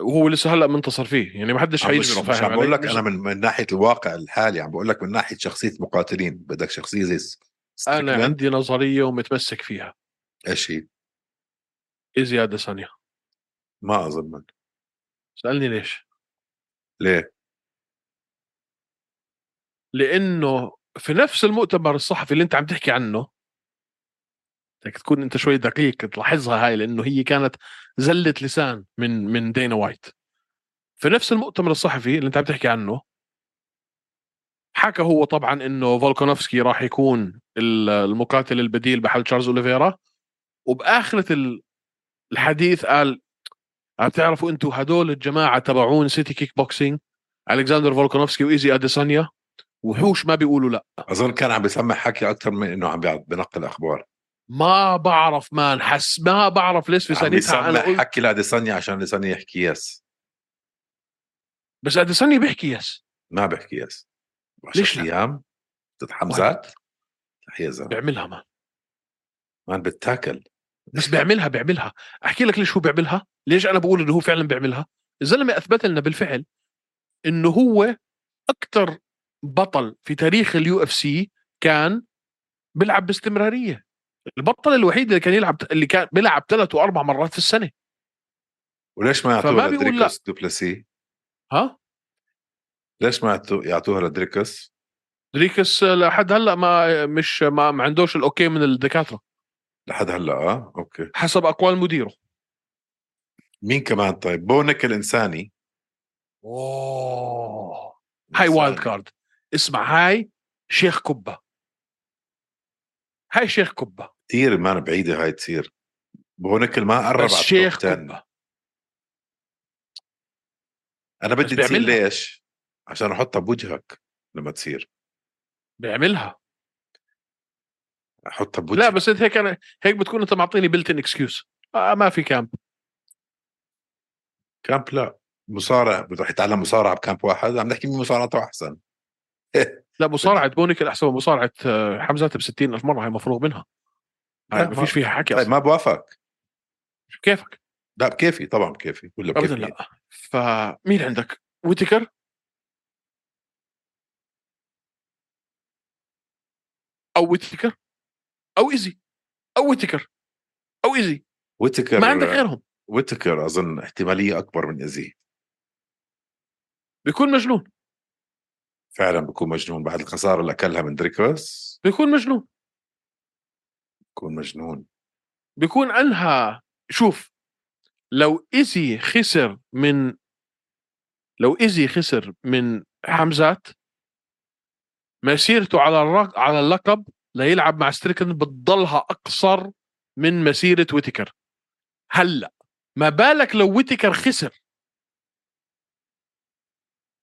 وهو لسه هلأ منتصر فيه. يعني ما حدش حيجبره فاهم عم بقول علي؟ لك أنا من, من ناحية الواقع الحالي عم بقول لك من ناحية شخصية مقاتلين. بدك شخصية زي أنا عندي نظرية ومتمسك فيها. إيش هي؟ ازياده ثانية؟ ما أظن. سألني ليش. ليه؟ لأنه في نفس المؤتمر الصحفي اللي أنت عم تحكي عنه بدك تكون أنت شوي دقيق تلاحظها هاي لأنه هي كانت زله لسان من من دينا وايت. في نفس المؤتمر الصحفي اللي أنت عم تحكي عنه حكى هو طبعا إنه فولكانوفسكي راح يكون ال- المقاتل البديل محل تشارلز أوليفيرا. وبآخرة ال- الحديث قال عم تعرفوا أنتم هدول الجماعة تبعون City Kickboxing؟ الكسندر فولكانوفسكي وإيزي أديسانيا؟ وحوش ما بيقولوا لا. أظن كان عم بيسمع حكي أكثر من إنه عم بنقل أخبار. ما بعرف man حس ما بعرف ليش ثانيتها أنا قلت حكي لاديسانيا عشان اديسانيا يحكي yes. بس اديسانيا بيحكي yes. ما بحكي yes. ليش 10 لا؟ أيام ضد حمزات؟ يا زلمة. بيعملها man man بتاكل؟ بس بيعملها بيعملها. أحكي لك ليش هو بيعملها؟ ليش أنا بقول إنه هو فعلا بيعملها؟ الزلمه اثبت لنا بالفعل إنه هو أكثر بطل في تاريخ ال UFC كان بيلعب باستمرارية. البطل الوحيد اللي كان يلعب اللي كان بيلعب ثلاث وأربع مرات في السنة. وليش ما يعطوها. لدريكوس دو بليسي ها؟ ليش ما يعطو- يعطوها لدريكوس دريكس لحد هلأ ما مش ما, ما عندوش ال okay من الدكاترة. لحد هلأ آه okay. حسب أقوال مديره. مين كمان؟ طيب بو نيكال إنساني. أوه. هاي wild. card. اسمع هاي شيخ كبه هاي شيخ كبه كثير ما بعيدة هاي تصير. بونكل ما قرب على شيخ التوب 10 كبه أنا بدي تصير. ليش؟ عشان احطها بوجهك لما تصير. بيعملها. احطها بوجهك لا بس انت هيك أنا هيك بتكون أنت معطيني بلتن اكسكيوز آه ما في كامب camp لا. مصارع رح يتعلم مصارعة ب camp واحد. عم نحكي مين مصارعته أحسن. لا مصارعة بو نيكال أحسن من مصارعة آه، حمزات ب 60 الف مرة هاي مفروغ منها. لا، ما فيش فيها حكي طيب. ما بوافقك. كيفك؟ لا بكيفي طبعا بكيفي ولا ابدا بكيفي. لا. فمين عندك؟ ويتكر أو ويتكر أو إيزي؟ أو ويتكر أو إيزي؟ ويتكر ما عندك غيرهم. ويتكر أظن احتمالية أكبر من إيزي. بيكون مجنون. فعلا بكون مجنون بعد الخسارة اللي أكلها من دريكوس بيكون مجنون. بكون مجنون. بيكون انهى شوف لو إيزي خسر من لو إيزي خسر من حمزات مسيرته على الرق... على اللقب ليلعب مع ستريكلاند بتضلها أقصر من مسيرة ويتكر هلأ ما بالك لو ويتكر خسر؟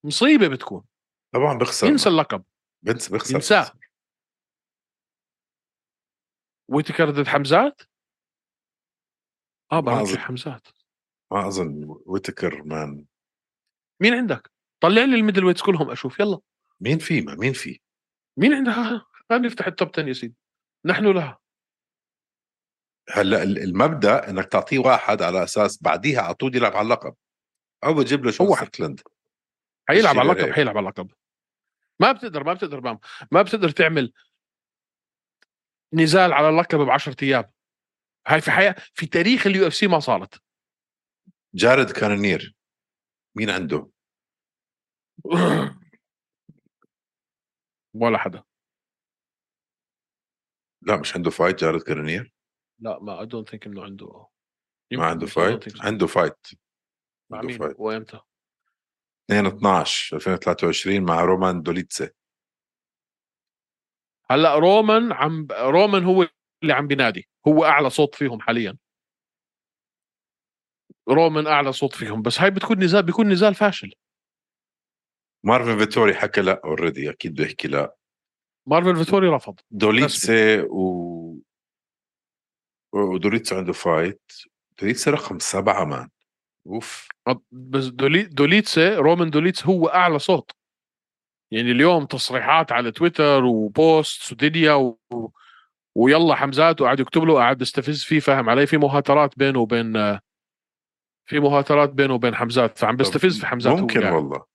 مصيبة بتكون. طبعا بخسر ينسى اللقب. بنسى بخسر ينساه. ويتكر ضد حمزات؟ آه أظن. حمزات. ما أظن. ويتكر man. مين عندك؟ طلع لي ال middleweights كلهم أشوف. يلا. مين في ما مين في مين عندها خلينا نفتح ال top 10 يا سيدي. نحن لها. هلأ ال- المبدأ إنك تعطيه واحد على أساس بعديها على طول يلعب على اللقب. أو بتجيب له شو هو ستريكلاند حيلعب على اللقب. حيلعب على اللقب. ما بتقدر ما بتقدر ما, ما بتقدر تعمل نزال على اللقب ب 10 أيام هاي في حياة في تاريخ ال UFC ما صارت. جارد كانونير مين عنده؟ ولا حدا. لا مش عنده fight جارد كانونير لا ما I don't think إنه عنده. ما عنده fight. عنده fight مع عنده مين وامتى؟ 2 12 2023 مع رومان دوليتسي. هلأ رومان عم رومان هو اللي عم بينادي. هو أعلى صوت فيهم حاليا. رومان أعلى صوت فيهم بس هاي بتكون نزال بيكون نزال فاشل. مارفن فيتوري حكى لا already أكيد بده يحكي لا. مارفن فيتوري رفض. دوليتسي و ودوليتسي عنده fight دوليتسي رقم سبعة man أوف. بس دولي دوليتسي رومان دوليتس هو أعلى صوت. يعني اليوم تصريحات على تويتر و post ودنيا و... ويلا حمزات وقاعد يكتب له قاعد بيستفز فيه فاهم علي؟ في مهاترات بينه وبين في مهاترات بينه وبين حمزات فعم بيستفز في حمزات ممكن قاعد. والله.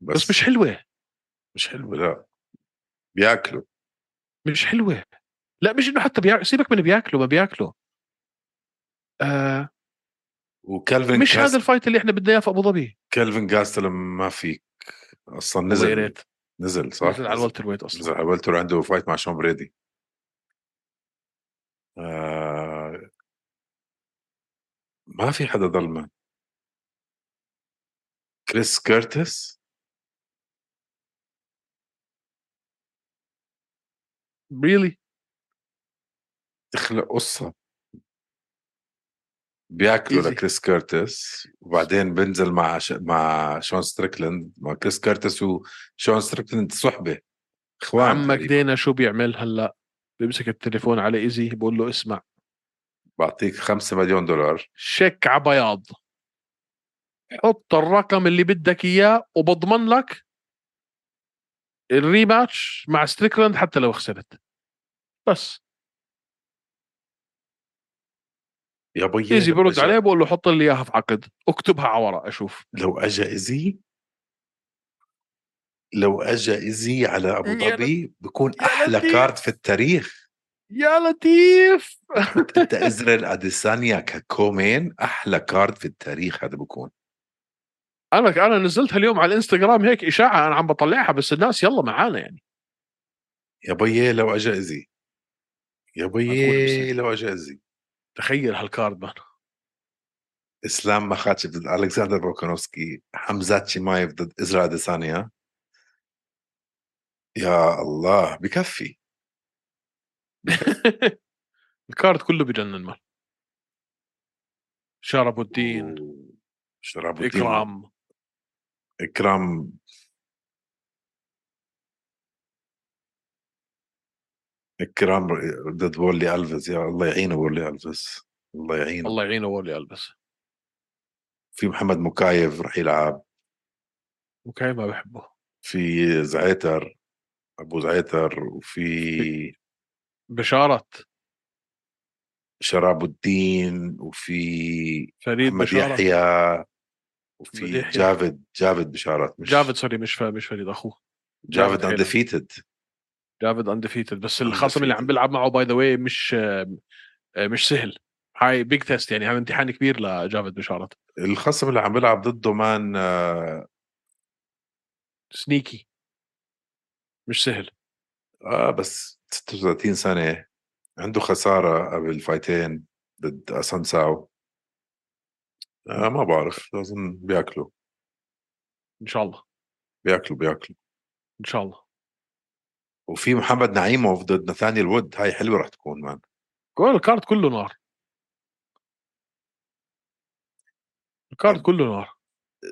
بس, بس مش حلوة. مش حلوة لا. بياكلوا. مش حلوة. لا مش إنه حتى بيا... سيبك من بياكلوا ما بياكلوا. آه. وكالفين مش. هذا ال fight اللي إحنا بدنا إياه في أبو ظبي. كالفين جاستلم ما فيك أصلا نزل right نزل صح؟ نزل على ال welterweight أصلا. نزل على ال welter عنده fight مع شون برادي. آه... ما في حدا ضلمه كريس كيرتس؟ really تخلق قصة. بياكلوا. لكريس كيرتس وبعدين بنزل مع ش... مع شون ستريكلاند. مع كريس كيرتس وشون ستريكلاند صحبة إخوان عمك. دانا شو بيعمل هلأ؟ بيمسك التليفون على إيزي بقول له اسمع. بعطيك خمسة مليون دولار. شيك على بياض. حط الرقم اللي بدك إياه وبضمن لك ال rematch مع ستريكلاند حتى لو خسرت. بس. يا بيي ايزي برد عليه بقول له حط لي إياها في عقد اكتبها على ورق أشوف لو اجى إيزي لو اجى إيزي على أبو ظبي بكون أحلى. كارد في التاريخ. يا لطيف. أنت ازرائيل أديسانيا ك co-main أحلى card في التاريخ هذا بكون. أنا أنا نزلتها اليوم على الإنستغرام هيك إشاعة أنا عم بطلعها بس الناس يلا معانا يعني. يا بيي لو اجى إيزي. يا بيي. لو اجى إيزي. تخيل هال card man إسلام مخاتشف ضد ألكسندر فولكانوفسكي حمزات شيمايف ضد ازرا اديسانيا يا الله بكفي. ال card كله بجنن man شرب الدين شراب الدين إكرام. إكرام اكرام ضد وولي الفيز يا الله يعينه وولي الفيز الله يعينه. الله يعينه وولي الفيز في محمد مكايف رح يلعب. okay ما بحبه. في زعيتر أبو زعيتر وفي بشارة شراب الدين وفي فريد محمد بشارة يحيى وفي. جافد جافد بشارات مش جافد sorry مش مش فريد أخوه. جافد. undefeated جافد undefeated بس الخصم اللي عم. بيلعب معه by the way مش آه، مش سهل. هاي big test يعني. هذا امتحان كبير لجافد بشارة الخصم اللي عم بيلعب ضده مان آه, سنيكي مش سهل. آه بس 36 سنة. عنده خسارة قبل فايتين ضد اسانساو آه ما بعرف. لازم بياكلوا. إن شاء الله. بياكلوا بياكلوا. إن شاء الله. وفي محمد نعيموف ضد نثانيال وود هاي حلوة رح تكون مان كل ال card كله نار. ال card كله نار.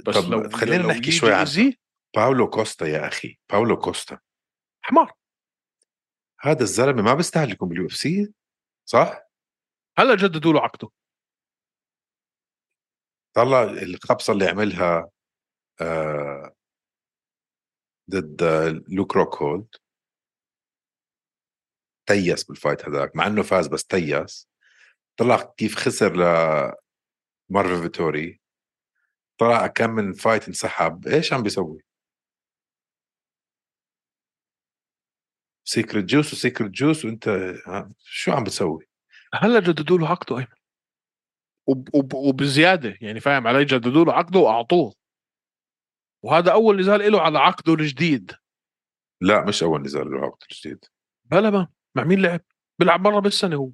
بس طب لو خلينا لو نحكي شوي عن باولو كوستا يا أخي باولو كوستا حمار. هذا الزلمة ما بيستاهل يكون بال UFC صح؟ هلا جددوا له عقده. طلع الخبصة اللي عملها آه ضد لوك روك هولد. تيس بال fight هذاك مع إنه فاز بس تيس. طلع كيف خسر ل مارفن فيتوري. طلع كم من fight انسحب. إيش عم بيسوي؟ secret juice و secret juice وأنت شو عم بتسوي؟ هلا جددوا له عقده أيمن. وب وب وبزيادة يعني فاهم علي؟ جددوا له عقده وأعطوه. وهذا أول نزال له على عقده الجديد. لا مش أول نزال له عقد جديد بلا ما. مع مين لعب؟ بيلعب مرة بالسنة هو.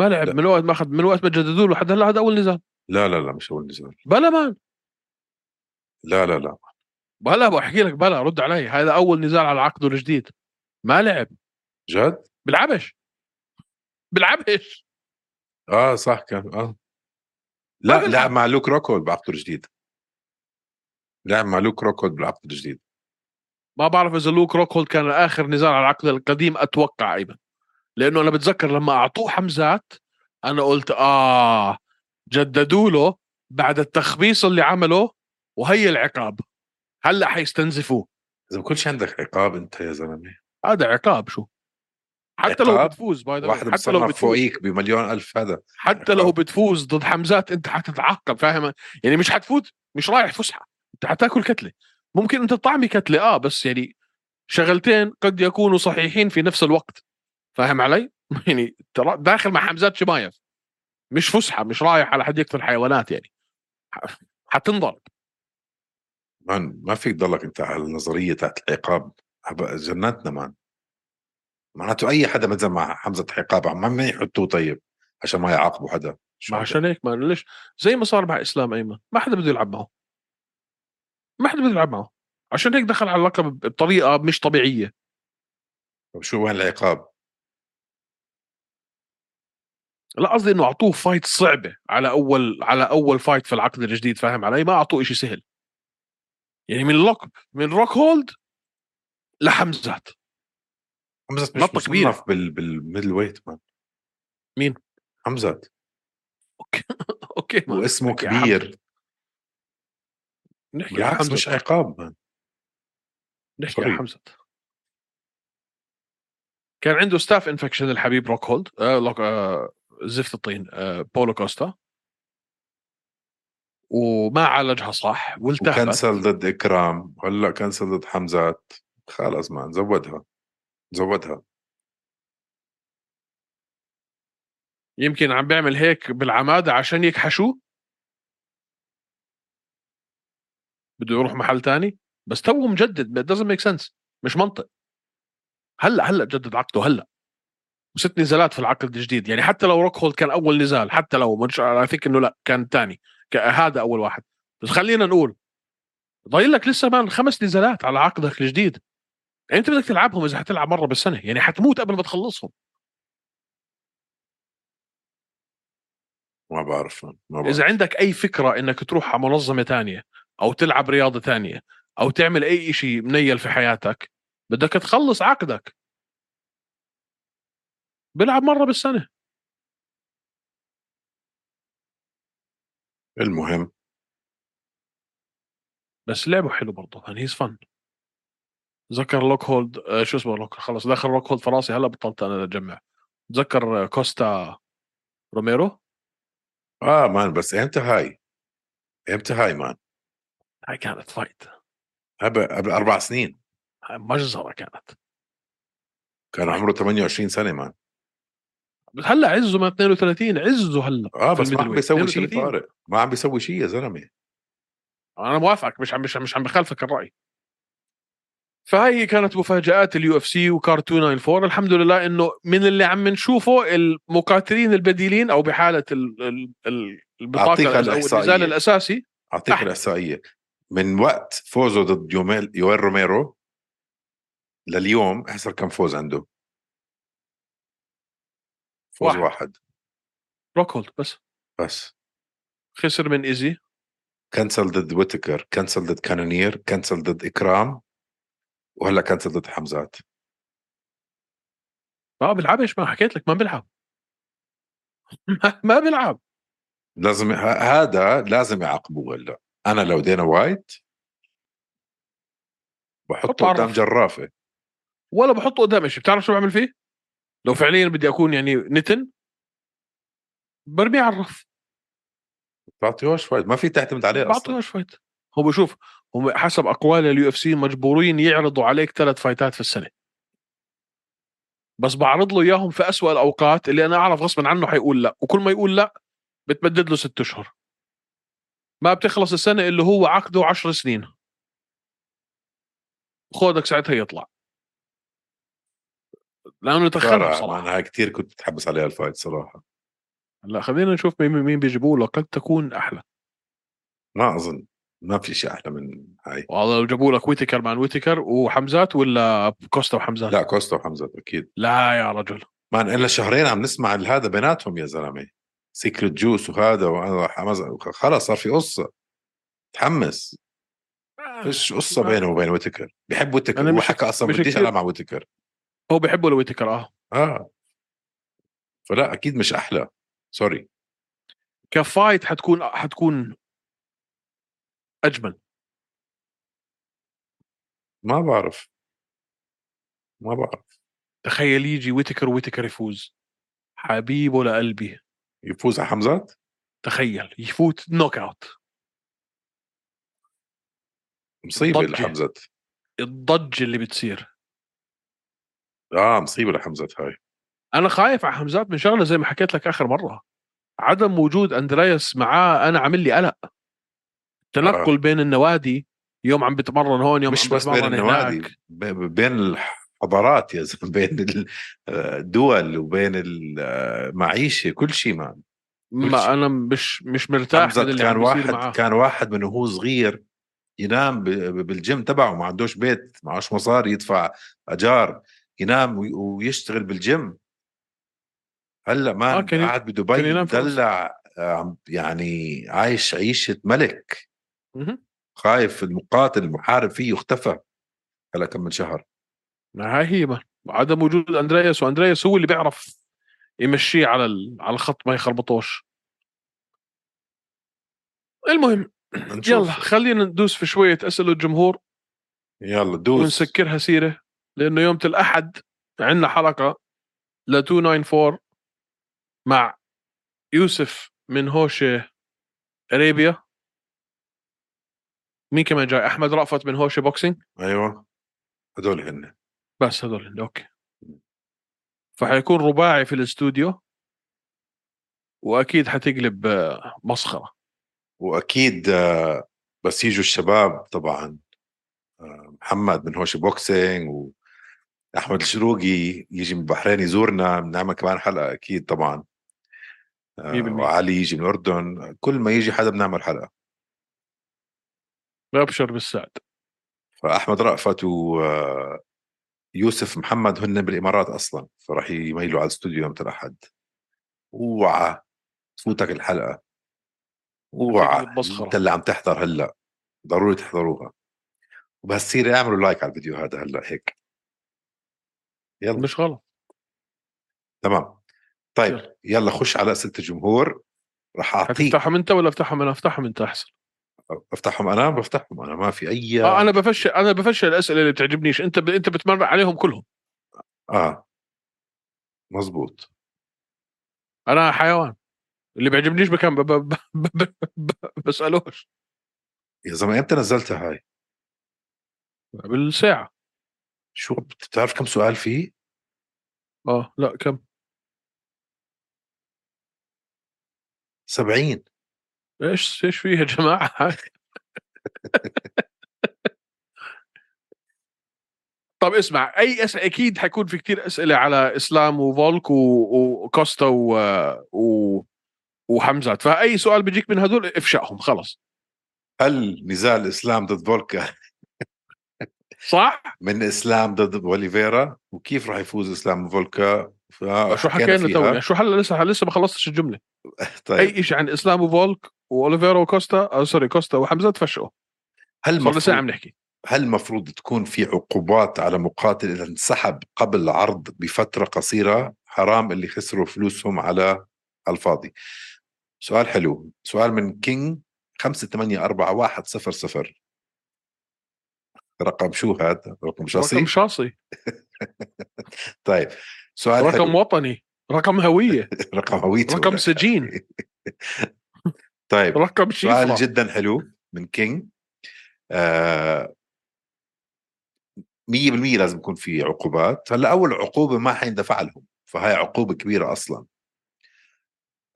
ما لعب لا. من وقت ما أخذ من وقت ما جددوا له لحد هلا هذا أول نزال. لا لا لا مش أول نزال. بلا مان. لا لا لا. بلا بحكي لك بلا رد علي. هذا أول نزال على عقده الجديد. ما لعب. جد؟ بلعبش بلعبش آه صح كان آه. لا. لعب مع لوك روكول بعقده الجديد. لعب مع لوك روكهولد بالعقد الجديد. ما بعرف إذا لوك روكهولد كان آخر نزال على العقد القديم أتوقع أيمن. لأنه أنا بتذكر لما أعطوه حمزات أنا قلت آه جددوا له بعد التخبيص اللي عمله وهي العقاب. هلأ حيستنزفوه. إذا ما كنتش عندك عقاب أنت يا زلمة. هذا عقاب شو؟ حتى لو؟ بتفوز باي واحد حتى لو بتفوز. فوقيك بمليون ألف هذا. حتى لو. بتفوز ضد حمزات أنت حتتعاقب فاهم؟ يعني مش حتفوت مش رايح فسحة. أنت حتاكل كتلة. ممكن أنت تطعمي كتله آه بس يعني شغلتين قد يكونوا صحيحين في نفس الوقت. فاهم علي؟ يعني ترى داخل مع حمزات شمايف. مش فسحة مش رايح على حديقه الحيوانات يعني. حتنضرب. مان ما فيك تضلك أنت على النظرية تاعت العقاب. هبقى جننتنا مان معناته أي حدا مثلا مع حمزة عقاب. عم ما يحطوه طيب عشان ما يعاقبوا حدا. ما؟ عشان هيك ما ليش زي ما صار مع إسلام أيمن. ما حدا بده يلعب معه. ما حدا بده يلعب معه عشان هيك دخل على اللقب بطريقة مش طبيعية طب شو وين العقاب؟ لا قصدي إنه أعطوه fight صعبة على أول على أول fight في العقد الجديد فاهم علي ما أعطوه شيء سهل يعني من لوك من روك هولد لحمزات حمزه مش نطة كبيرة. مصنف بال بال middleweight man مين؟ حمزه okay ما واسمه كبير. نحكي بالعكس حمزة. مش عقاب. man نحكي. عن حمزة. كان عنده staph infection الحبيب روك هولد آه لوك آه زفت الطين آه باولو كوستا. وما عالجها صح والتهبت. وكنسل ضد إكرام. وهلا كنسل ضد حمزات. خلص man زودها زودها يمكن عم بيعمل هيك بالعمادة عشان يكحشوه. بده يروح محل تاني بس تو مجدد doesn't make sense مش منطق. هلأ هلأ جدد عقده هلأ. وست نزالات في العقد الجديد يعني حتى لو روك هولد كان أول نزال حتى لو مش I think إنه لأ كان الثاني هذا أول واحد. بس خلينا نقول ضايل لك لسه مان خمس نزالات على عقدك الجديد. يعني أنت بدك تلعبهم إذا حتلعب مرة بالسنة يعني حتموت قبل ما تخلصهم. ما بعرف. ما بعرف. إذا عندك أي فكرة إنك تروح على منظمة تانية أو تلعب رياضة تانية أو تعمل أي شيء منيل في حياتك بدك تخلص عقدك. بلعب مرة بالسنة. المهم. بس لعبه حلو برضه يعني he's fun تذكر لوك هولد آه شو اسمه لوك خلص داخل لوك هولد في راسي هلا بطلت أنا اجمع تذكر آه، كوستا روميرو؟ آه man بس إمتى هاي؟ إمتى هاي man؟ هاي كانت fight قبل قبل أربع سنين. مجزرة كانت. كان عمره 28 سنة مان بس هلأ عزه من 32 عزه هلأ آه بس ما عم بيسوي. شيء 32. طارق. ما عم بيسوي شيء يا زلمة. أنا موافقك مش عم مش عم, مش عم بخالفك الرأي. فهي كانت مفاجآت اليو اف سي وكارت 294 الحمد لله إنه من اللي عم نشوفه المقاتلين البديلين أو بحالة ال ال ال البطاقة أو النزال. الأساسي. أعطيك. الإحصائية. من وقت فوزه ضد يوميل يويل روميرو لليوم احصر كم فوز عنده؟ فوز واحد. واحد, واحد. روك هولد بس. بس. خسر من إيزي. كنسل ضد ويتكر كنسل ضد كانونير كنسل ضد إكرام وهلا كنسل ضد حمزات. ما بيلعبش ما حكيت لك ما بيلعب. ما- بيلعب. لازم هذا لازم يعاقبوه هلا. أنا لو دينا وايت بحطه قدام. جرافة. ولا بحطه قدام شيء بتعرف شو بعمل فيه؟ لو فعليا بدي أكون يعني نتن برميه على الرف. بعطيهوش fight ما في تعتمد عليه أصلا. بعطيهوش fight. هو بشوف هم حسب أقوال اليو إف سي مجبورين يعرضوا عليك ثلاث fight ات في السنة. بس بعرض له إياهم في أسوأ الأوقات اللي أنا أعرف غصبا عنه حيقول لا. وكل ما يقول لا بتمدد له ست أشهر. ما بتخلص السنة اللي هو عقده عشر سنين. خودك ساعتها يطلع. لأنه خسارة صراحة. أنا هاي كثير كنت متحمس عليها ال fight صراحة. هلأ خلينا نشوف مين مين بيجيبوا له قد تكون أحلى. ما أظن. ما في شيء أحلى من هاي. والله لو جابوا لك ويتكر man ويتكر وحمزات ولا كوستا وحمزات؟ لا كوستا وحمزه أكيد. لا يا رجل. ما إلا شهرين عم نسمع هذا بيناتهم يا زلمة. secret juice وهذا حمز- خلص صار في قصة. تحمس. فيش قصة بينه وبين ويتكر بحب ويتكر حكى أصلا بديش العب مع ويتكر هو بيحبوا الويتكر آه. آه. فلا أكيد مش أحلى. sorry ك fight حتكون حتكون أجمل. ما بعرف. ما بعرف. تخيل يجي ويتكر ويتكر يفوز. حبيبه لقلبي. يفوز على حمزات تخيل يفوز knockout مصيبة. لحمزات الضجة اللي بتصير. آه مصيبة لحمزات هاي. أنا خايف على حمزات من شغلة زي ما حكيت لك آخر مرة. عدم وجود أندرياس معاه أنا عامل لي قلق. تنقل آه. بين النوادي يوم عم بتمرن هون يوم مش عم بس بين النوادي هناك. بين الحضارات يا زلمة بين الدول وبين المعيشه كل شيء ما. ما أنا مش مش مرتاح اللي كان واحد معاه كان واحد من وهو صغير ينام بالجيم تبعه ما عندوش بيت معوش مصاري يدفع أجار ينام وي- ويشتغل بالجيم. هلأ ما آه، قاعد بدبي آه، عم- يعني عايش عيشة ملك. خايف المقاتل المحارب فيه اختفى هلأ كم من شهر. ما هاي هي ما. عدم وجود أندرياس وأندرياس هو اللي بيعرف يمشيه على. على الخط ما يخربطوش. المهم نشوف. يلا خلينا ندوس في شوية أسئلة الجمهور. يلا دوس. ونسكرها سيرة لأنه يوم الأحد عندنا حلقة ل 294 مع يوسف من هوشة أريبيا. مين كمان جاي؟ أحمد رأفت من هوشة boxing. أيوه. هدول هن. بس هذول اللي أوكي. فحيكون رباعي في الاستوديو. وأكيد حتقلب آه، مسخرة. وأكيد آه، بس يجوا الشباب طبعا آه، محمد من هوش بوكسينج واحمد الشروقي يجي من البحرين يزورنا بنعمل كمان حلقة أكيد طبعا. وعلي يجي من الأردن. كل ما يجي حدا بنعمل حلقة. ابشر بالسعد. فأحمد رأفت ويوسف محمد هن بالإمارات أصلا فراح يميلوا على الاستوديو يوم الاحد أوعى تفوتك الحلقة. أوعى. أنت اللي عم تحضر هلأ. ضروري تحضروها. وبهالسيرة اعملوا لايك على الفيديو هذا هلأ هيك. يلا. مش غلط. تمام. طيب يلا. يلا خش على أسئلة الجمهور. راح أعطيك حتفتحهم أنت ولا أفتحهم أنا؟ أفتحهم أنت أحسن. افتحهم أنا؟ بفتحهم أنا ما في أي آه أنا بفشل أنا بفشل الأسئلة اللي بتعجبنيش. أنت ب... أنت بتمرق عليهم كلهم. آه. مزبوط أنا حيوان. اللي بيعجبنيش بكم ب... ب... ب... ب... ب... بسألوش. يا زلمة إمتى نزلتها هاي. بالساعة. شو بتعرف كم سؤال فيه؟ آه لا كم؟ 70 إيش إيش فيه يا جماعة؟ طب اسمع أي اسئله أكيد حيكون في كتير أسئلة على إسلام وفولك و- وكوستا و... و... وحمزات. فأي سؤال بيجيك من هدول افشأهم خلص. هل نزال الاسلام ضد فولكا صح؟ من إسلام ضد أوليفيرا؟ وكيف راح يفوز إسلام فولكا شو حكينا تو شو هلا لسه لسه ما خلصتش الجملة. طيب. أي شيء عن إسلام وفولك واوليفيرا وكوستا أو sorry كوستا وحمزة تفشوا هل صار ساعة عم نحكي. هل المفروض تكون في عقوبات على مقاتل إذا انسحب قبل العرض بفترة قصيرة؟ حرام اللي خسروا فلوسهم على الفاضي. سؤال حلو. سؤال من كينج 584100 رقم شو هذا؟ رقم شخصي رقم شاصي. طيب. سؤال رقم حلو وطني رقم هوية. رقم هويته رقم؟ سجين. طيب رقم سؤال شيفرة جدا حلو من كينج آه 100% لازم يكون في عقوبات. هلأ أول عقوبة ما حيندفع لهم فهي عقوبة كبيرة أصلا.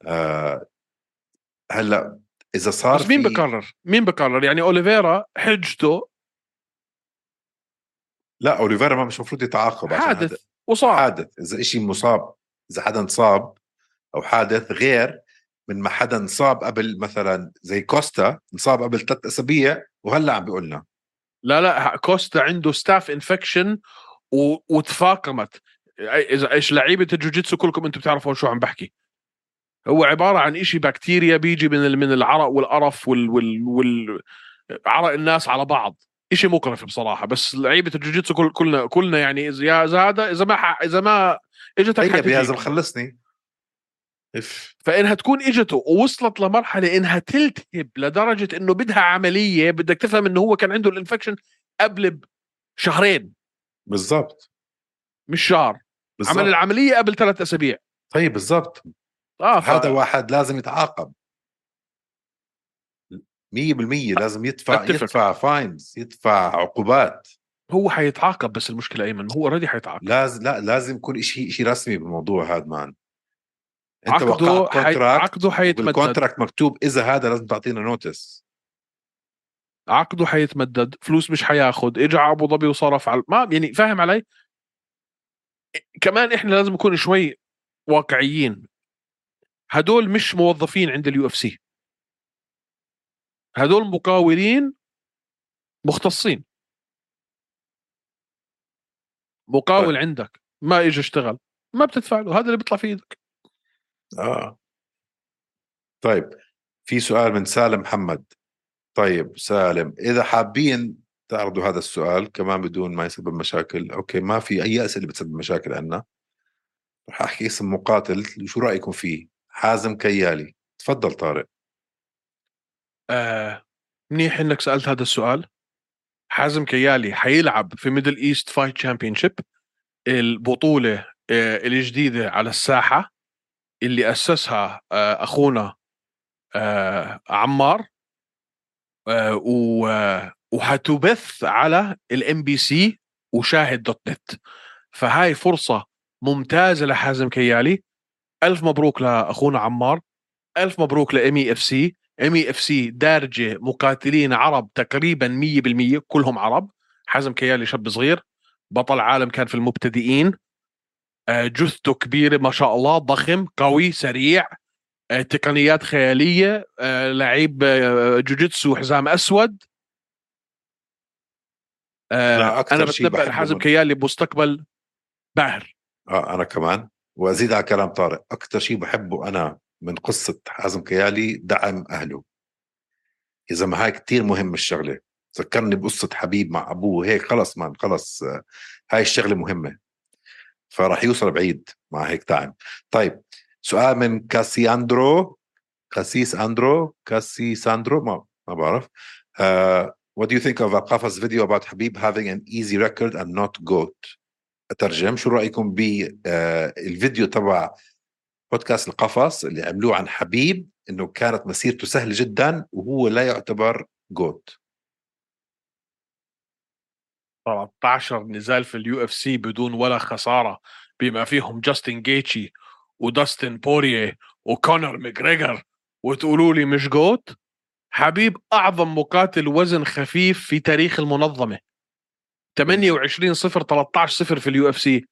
آه هلأ إذا صار بس مين بقرر؟ مين بقرر؟ يعني أوليفيرا حجته؟ لا أوليفيرا ما مش المفروض يتعاقب حادث. وصار حادث إذا إشي مصاب إذا حدا انصاب أو حادث غير من ما حدا انصاب قبل مثلا زي كوستا انصاب قبل ثلاث أسابيع وهلأ عم بيقول لنا. لا لا كوستا عنده staph infection و... وتفاقمت. إذا إيش لعيبة الجوجيتسو كلكم أنتم بتعرفوا شو عم بحكي. هو عبارة عن إشي بكتيريا بيجي من من العرق والقرف وال وال, وال... عرق الناس على بعض. إشي مقرف بصراحة بس لعيبة الجوجيتسو كل كلنا كلنا يعني إذا يا إذا هذا إذا ما. إذا ما اجتك طيب يا. زلمه خلصني. اف فإنها تكون إجته ووصلت لمرحلة إنها تلتهب لدرجة إنه بدها عملية بدك تفهم إنه هو كان عنده ال infection قبل بشهرين بالضبط. مش شهر. بالضبط. عمل العملية قبل ثلاث أسابيع. طيب بالضبط. آه ف... هذا واحد لازم يتعاقب. 100% لازم يدفع أتفق. يدفع fines يدفع عقوبات. هو حيتعاقب بس المشكلة أيمن هو already حيتعاقب. لازم لا لازم يكون شيء شيء رسمي بالموضوع هذا man. أنت عقده وقعت. contract عقده حيتمدد. بال contract مكتوب إذا هذا لازم تعطينا notice عقده حيتمدد فلوس مش حياخد اجى على أبو ظبي وصرف على ما يعني فاهم علي؟ كمان إحنا لازم نكون شوي واقعيين. هدول مش موظفين عند ال UFC هدول مقاولين مختصين. مقاول عندك ما اجى اشتغل ما بتدفع له هذا اللي بيطلع في إيدك. آه. طيب في سؤال من سالم محمد. طيب سالم إذا حابين تعرضوا هذا السؤال كمان بدون ما يسبب مشاكل أوكي ما في أي اسئله بتسبب مشاكل عندنا رح أحكي اسم مقاتل شو رأيكم فيه؟ حازم كيالي. تفضل طارق. آه منيح إنك سألت هذا السؤال. حازم كيالي حيلعب في Middle East Fight Championship البطولة آه الجديدة على الساحة اللي أسسها آه أخونا آه عمار. آه آه، وحتبث على ال MBC وشاهد dot net. فهاي فرصة ممتازة لحازم كيالي. ألف مبروك لأخونا عمار. ألف مبروك ل MEFC. MEFC دارجه مقاتلين عرب تقريبا 100% كلهم عرب. حازم كيالي شاب صغير بطل عالم كان في المبتدئين. آه، جثته كبيرة ما شاء الله ضخم قوي سريع. آه، تقنيات خيالية. آه، لعيب جوجيتسو حزام أسود. أنا بتنبأ من- كيالي بمستقبل باهر. آه أنا كمان. وأزيد على كلام طارق أكثر شيء بحبه أنا من قصة حازم كيالي دعم أهله. إذا ما هاي كتير مهم الشغلة. ذكرني بقصة حبيب مع أبوه. هيك خلص man خلص آه، هاي الشغلة مهمة. فراح يوصل بعيد مع هيك دعم. طيب سؤال من كاسياندرو كاسيس اندرو كاسيساندرو ما ما بعرف. uh, what do you think of Alqafas's video about Habib having an easy record and not GOAT? أترجم. شو رأيكم بالفيديو تبع بودكاست القفص اللي عملوه عن حبيب إنه كانت مسيرته سهلة جدا وهو لا يعتبر GOAT 13 نزال في ال UFC بدون ولا خسارة بما فيهم جاستن جيتشي وداستن بوريه وكونر ماجريجر. وتقولوا لي مش GOAT حبيب أعظم مقاتل وزن خفيف في تاريخ المنظمة. 28 0 13 0 في ال UFC.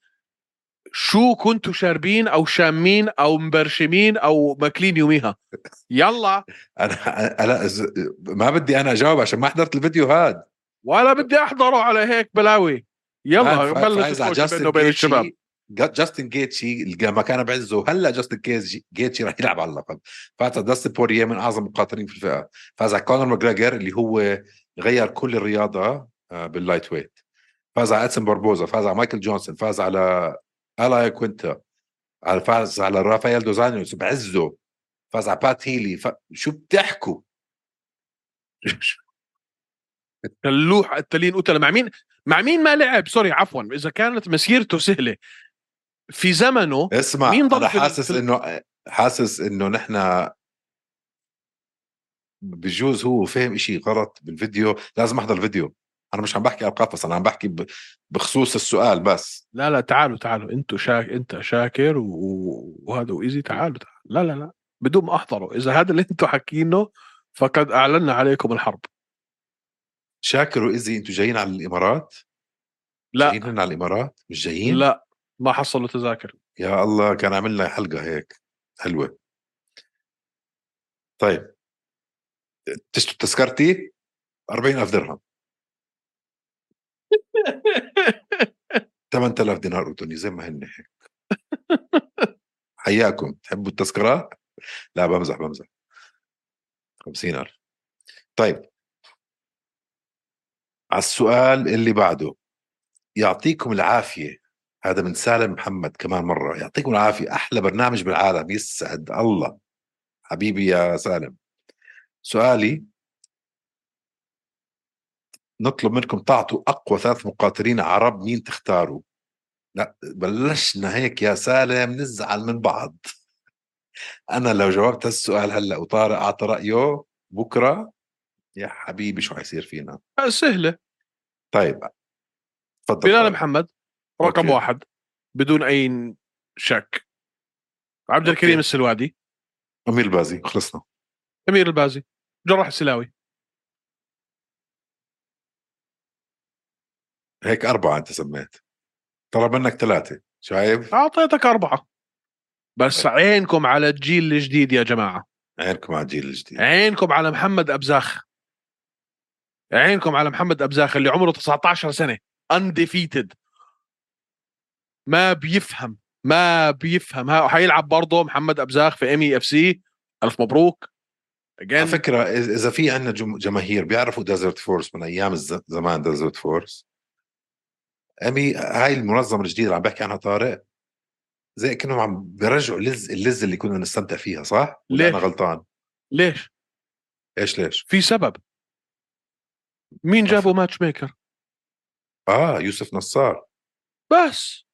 شو كنتوا شاربين أو شامين أو مبرشمين أو ماكلين يوميها؟ يلا. أنا أنا ما بدي أنا أجاوب عشان ما حضرت الفيديو هاد. ولا بدي أحضره على هيك بلاوي. يلا بلش بينه وبين الشباب. جا- جاستن جيتشي لما كان بعزه. هلا جاستن جيتشي راح يلعب على اللقب. فاز على داستن بوريه من أعظم المقاتلين في الفئة. فاز على كونر ماجريجر اللي هو غير كل الرياضة آه، بال lightweight. فاز على إدسون باربوزا فاز على مايكل جونسون فاز على الايا كوينتا على فاز على رافائيل دوس أنيوس بعزه. فاز على بات هيلي. ف... شو بتحكوا؟ اللوح التلين قتل مع مين؟ مع مين ما لعب؟ sorry عفوا. إذا كانت مسيرته سهلة. في زمنه اسمع مين ضل أنا حاسس انه حاسس إنه نحن بجوز هو فهم إشي غلط بالفيديو. لازم أحضر الفيديو. أنا مش عم بحكي اوقات بس أنا عم بحكي بخصوص السؤال بس. لا لا تعالوا تعالوا. أنتوا شاك أنت شاكر. وهذا وإيزي تعالوا تعالوا. لا لا لا. بدون ما احضروا إذا هذا اللي أنتوا حاكينه فقد اعلنا عليكم الحرب. شاكر وإيزي أنتوا جايين على الإمارات؟ لا. جايين هنا على الإمارات؟ مش جايين؟ لا ما حصلوا تذاكر. يا الله كان عملنا حلقة هيك. حلوة. طيب. تشتري تذكرتي؟ 40000 درهم. 8000 دينار اردني زي ما هن هيك. حياكم. تحبوا التذكرات؟ لا بمزح بمزح. 50000 طيب. على السؤال اللي بعده. يعطيكم العافية. هذا من سالم محمد كمان مرة. يعطيكم العافية. أحلى برنامج بالعالم. يسعد الله. حبيبي يا سالم. سؤالي نطلب منكم تعطوا أقوى ثلاث مقاتلين عرب مين تختاروا؟ لا بلشنا هيك يا سالم نزعل من بعض. أنا لو جاوبت هالسؤال هلأ وطارق أعطى رأيه بكرة؟ يا حبيبي شو حيصير فينا؟ سهلة. طيب تفضل بلال. محمد رقم أوكي. واحد بدون أي شك. عبد. الكريم السلوادي. أمير البازي خلصنا. أمير البازي جراح السلاوي. هيك أربعة أنت سميت. طلب منك ثلاثة شايف؟ أعطيتك أربعة. بس طيب. عينكم على الجيل الجديد يا جماعة. عينكم على الجيل الجديد. عينكم على محمد أبزاخ. عينكم على محمد أبزاخ اللي عمره 19 سنة undefeated. ما بيفهم ما بيفهم. ها حيلعب برضه محمد أبزاخ في MFC ألف مبروك. على again. فكرة إذ- إذا في عندنا جم- جماهير بيعرفوا Desert Force من أيام الز- زمان Desert Force أمي هاي المنظمة الجديدة اللي عم بحكي عنها طارق زي كأنهم عم بيرجعوا اللز اللز اللي كنا نستمتع فيها صح؟ ليش؟ أنا غلطان؟ ليش إيش ليش؟ في سبب مين جابوا ماتش ميكر آه يوسف نصار بس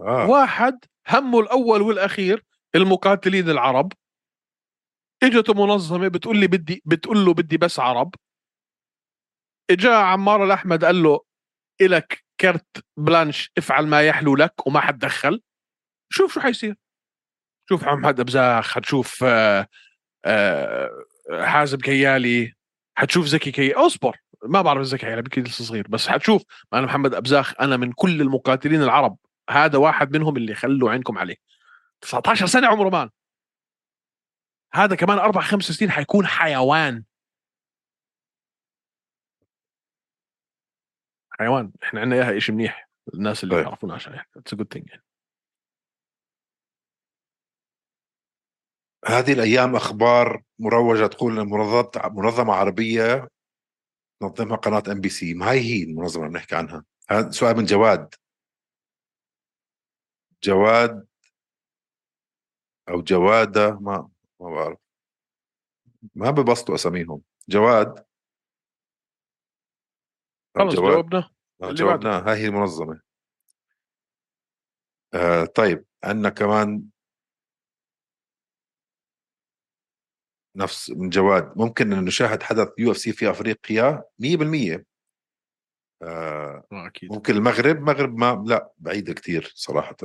آه واحد همه الأول والأخير المقاتلين العرب إجته منظمة بتقول لي بدي بتقول له بدي بس عرب إجا عمار الأحمد قال له إلك كرت بلانش افعل ما يحلو لك وما حد دخل. شوف شو حيصير. شوف محمد ابزاخ حتشوف آه، آه، حازم كيالي حتشوف زكي كي اصبر ما بعرف زكي كيالي بكي لسه صغير بس حتشوف أنا محمد ابزاخ أنا من كل المقاتلين العرب هذا واحد منهم اللي خلوا عينكم عليه. 19 سنة عمره man. هذا كمان أربع خمس سنين حيكون حيوان. حيوان إحنا عندنا إياها شيء منيح الناس اللي طيب. يعرفونا عشان it's good thing يعني. هذه الأيام أخبار مروجة تقول إن منظمة منظمة عربية تنظمها قناة MBC ما هي هي المنظمة اللي بنحكي عنها؟ هذا سؤال من جواد. جواد أو جوادة ما ما بعرف. ما ببسطوا أساميهم. جواد؟ خلص جاوبنا. آه،. جاوبناه هاي هي المنظمة. آه طيب عندنا كمان نفس من جواد. ممكن أن نشاهد حدث UFC في أفريقيا 100% آه آه، أكيد. ممكن المغرب. مغرب ما لا بعيدة كتير صراحة.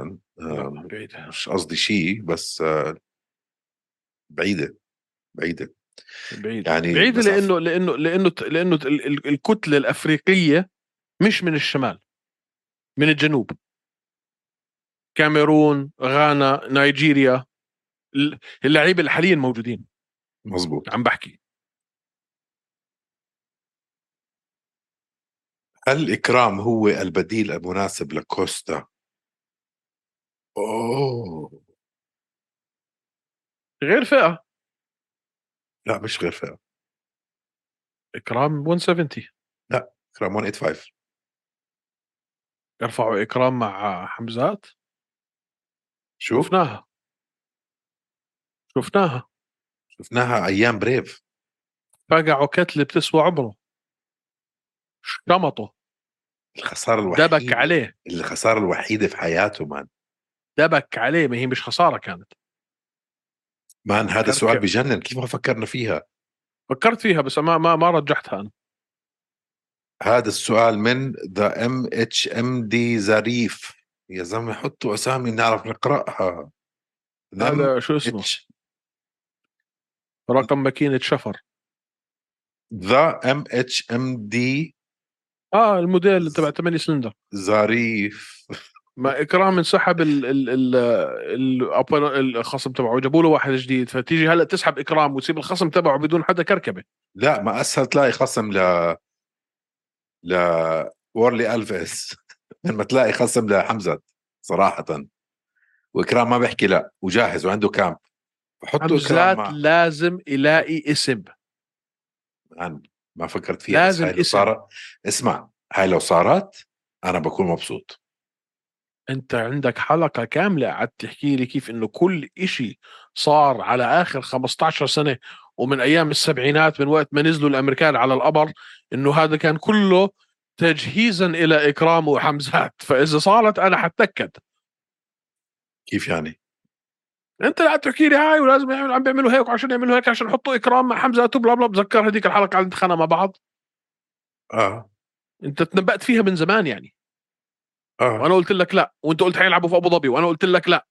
آه بعيد مش قصدي شيء بس آه بعيدة. بعيدة. بعيد يعني بعيد لأنه لأنه لأنه لأنه ال- ال- الكتلة الأفريقية مش من الشمال من الجنوب. كاميرون غانا نيجيريا ال- اللعيبة اللي حاليا موجودين. مزبوط عم بحكي. هل إكرام هو البديل المناسب لكوستا؟ أوه. غير فئة. لا مش غير فئة إكرام 170 إكرام 185 يرفعوا إكرام مع حمزات. شوف. شفناها. شفناها. شفناها أيام بريف فقعوا كتله بتسوى عمره. شمطه. الخسارة الوحيدة دبك عليه. الخسارة الوحيدة في حياته مان دبك عليه ما هي مش خسارة كانت. man هذا السؤال؟ بجنن كيف ما فكرنا فيها؟ فكرت فيها بس ما ما ما رجحتها أنا. هذا السؤال من the MHMD زريف يا زلمة حطوا أسامي نعرف نقرأها. هذا شو اسمه؟ رقم ماكينة شفر. the MHMD آه الموديل تبع 8 سلندر. زريف ما إكرام انسحب ال ال ال ال الخصم تبعه جابوا له واحد جديد فتيجي هلأ تسحب إكرام وتسيب الخصم تبعه بدون حدا كركبة. لا ما اسهل تلاقي خصم ل ل وورلي ألفيس. من ما تلاقي خصم لحمزة صراحة. وإكرام ما بيحكي لا وجاهز وعنده كامب. فحطوا إكرام مع لازم يلاقي اسم. عن ما فكرت فيها لازم اسم. صارت اسمع هاي لو صارت أنا بكون مبسوط. أنت عندك حلقة كاملة قعدت تحكي لي كيف إنه كل إشي صار على آخر 15 سنة ومن أيام السبعينات من وقت ما نزلوا الأمريكان على القمر إنه هذا كان كله تجهيزا إلى إكرام وحمزات. فإذا صارت أنا حتأكد. كيف يعني؟ أنت قاعد تحكي لي هاي ولازم يعملوا عم بيعملوا هيك وعشان يعملوا هيك عشان يحطوا إكرام مع حمزات وبلا بلا. بتذكر هذيك الحلقة اللي انتخنا مع بعض؟ آه. أنت تنبأت فيها من زمان يعني. آه وأنا قلت لك لا وأنت قلت حيلعبوا في أبو ظبي وأنا قلت لك لا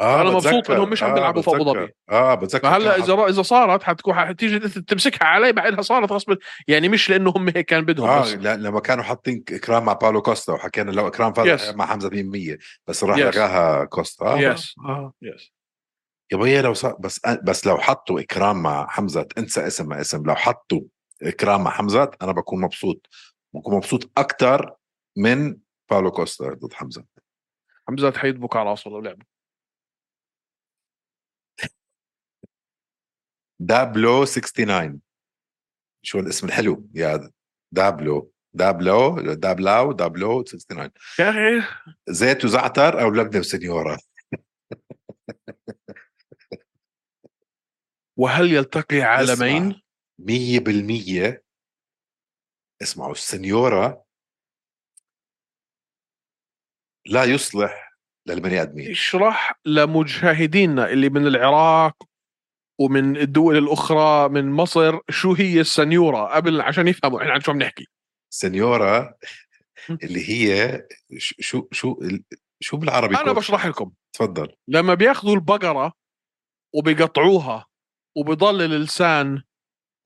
آه أنا مبسوط. إنهم مش عم بيلعبوا في أبو بتذكر. ظبي. آه بتذكر فهلأ إذا إذا صارت حتكون حتيجي تمسكها علي بعدها صارت غصب يعني مش لأنه هم هيك كان بدهم آه بس لا لما كانوا حاطين إكرام مع باولو كوستا وحكينا لو إكرام فاز Yes. مع حمزة 100% بس راح Yes. لغاها كوستا آه يس آه يس يا بيي لو صار بس بس لو حطوا إكرام مع حمزة انسى اسم ما اسم لو حطوا إكرام مع حمزة أنا بكون مبسوط بكون مبسوط أكثر من باولو كوستا ضد حمزة. حمزة حيدبك على راسه لو لعبوا W 69 شو الاسم الحلو؟ يا W. W دابلاو W 69 يا أخي. زيت وزعتر أو لبنة وسنيورة. وهل يلتقي عالمين؟ مية بالمية. اسمعوا السنيورة لا يصلح للبني آدمين. اشرح لمشاهدينا اللي من العراق ومن الدول الأخرى من مصر شو هي السنيورة قبل عشان يفهموا إحنا عن شو عم نحكي. سنيورة اللي هي شو شو شو بالعربي أنا؟ بشرح لكم. تفضل. لما بياخذوا البقرة وبيقطعوها وبضل اللسان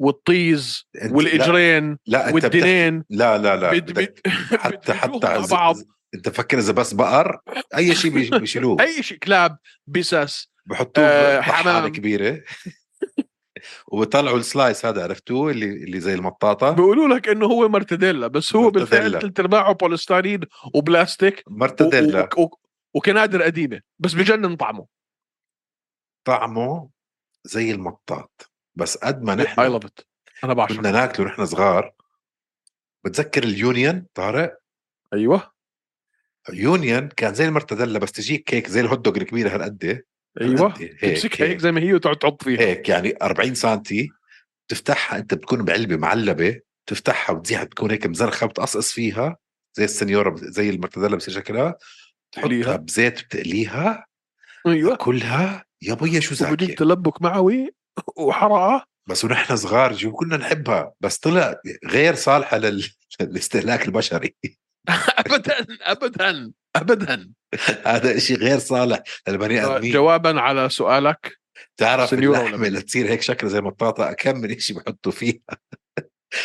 والطيز لا والإجرين لا بتحكي والدنين لا لا لا بد- بدك بد- حتى حتى بعض. انت فكر إذا بس بقر أي شيء بيش- بيشيلوه. أي شيء كلاب بسس بحطوه آه، حمام. كبيرة. وبيطلعوا ال slice هذا عرفتوه؟ اللي اللي زي المطاطة. بيقولوا لك إنه هو مرتديلا بس هو بالفعل. ثلث أرباعه بوليسترين وبلاستيك. مرتديلا. و- و- وكنادر قديمة بس بجنن طعمه. طعمه زي المطاط. بس قد ما I نحن love it أنا بعشق كنا ناكله نحن صغار. بتذكر ال Union طارق؟ أيوه. Union كان زي المرتديلا بس تجيك كيك زي الهوت دوغ الكبيرة هالقد أيوه هالقد هيك تمسكها هيك. هيك, زي ما هي وتقعد تحط فيها. هيك يعني 40 سنتي تفتحها أنت بتكون بعلبة معلبة تفتحها وتزيحها بتكون هيك مزرخة بتقصقص فيها زي السنيورة زي المرتديلا بصير شكلها تحطها. بزيت بتقليها أيوه. كلها يا بيا شو وبديك زاكيه تلبك معوي وحرقة. بس ونحن صغار جو كنا نحبها بس طلع غير صالحة لل... للاستهلاك البشري. ابدا ابدا ابدا. هذا إشي غير صالح للبني آدمين. جوابا على سؤالك. تعرف اللحمة اللي تصير هيك شكلها زي مطاطا كم من شيء بحطوا فيها.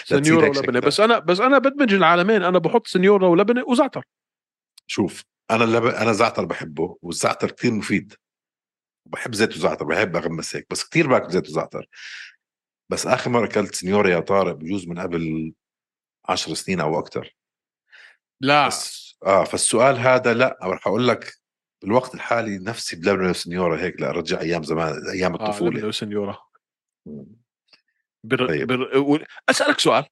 سنيورا هيك ولبنه. بس أنا بس أنا بدمج العالمين أنا بحط سنيورا ولبنه وزعتر. شوف أنا اللب... أنا زعتر بحبه والزعتر كثير مفيد. بحب زيت وزعتر بحب أغمس هيك بس كثير باكل زيت وزعتر. بس آخر مرة أكلت سنيورا يا طارق بجوز من قبل عشر سنين أو أكثر لا. بس آه فالسؤال هذا لا رح أقول لك بالوقت الحالي نفسي بلبنه وسنيورا هيك لا ارجع أيام زمان أيام آه الطفولة. لبنه وسنيورا مم. بر... طيب. بر... أسألك سؤال.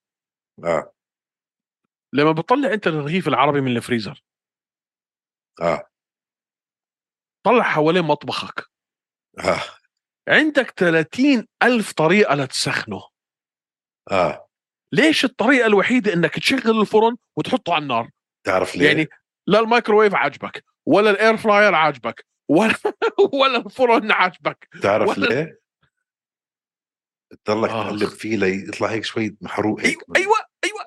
آه. لما بتطلع أنت الرغيف العربي من الفريزر. آه. طلع حوالين مطبخك. آه. عندك 30 ألف طريقة لتسخنه. آه. ليش الطريقة الوحيدة إنك تشغل الفرن وتحطه على النار؟ تعرف ليه؟ يعني لا الميكروويف عاجبك ولا ال air fryer عاجبك ولا ولا الفرن عاجبك تعرف ولا- ليه؟ تضلك آخ. تقلب فيه ليطلع هيك شوي محروق هيك أيوه أيوه أيوه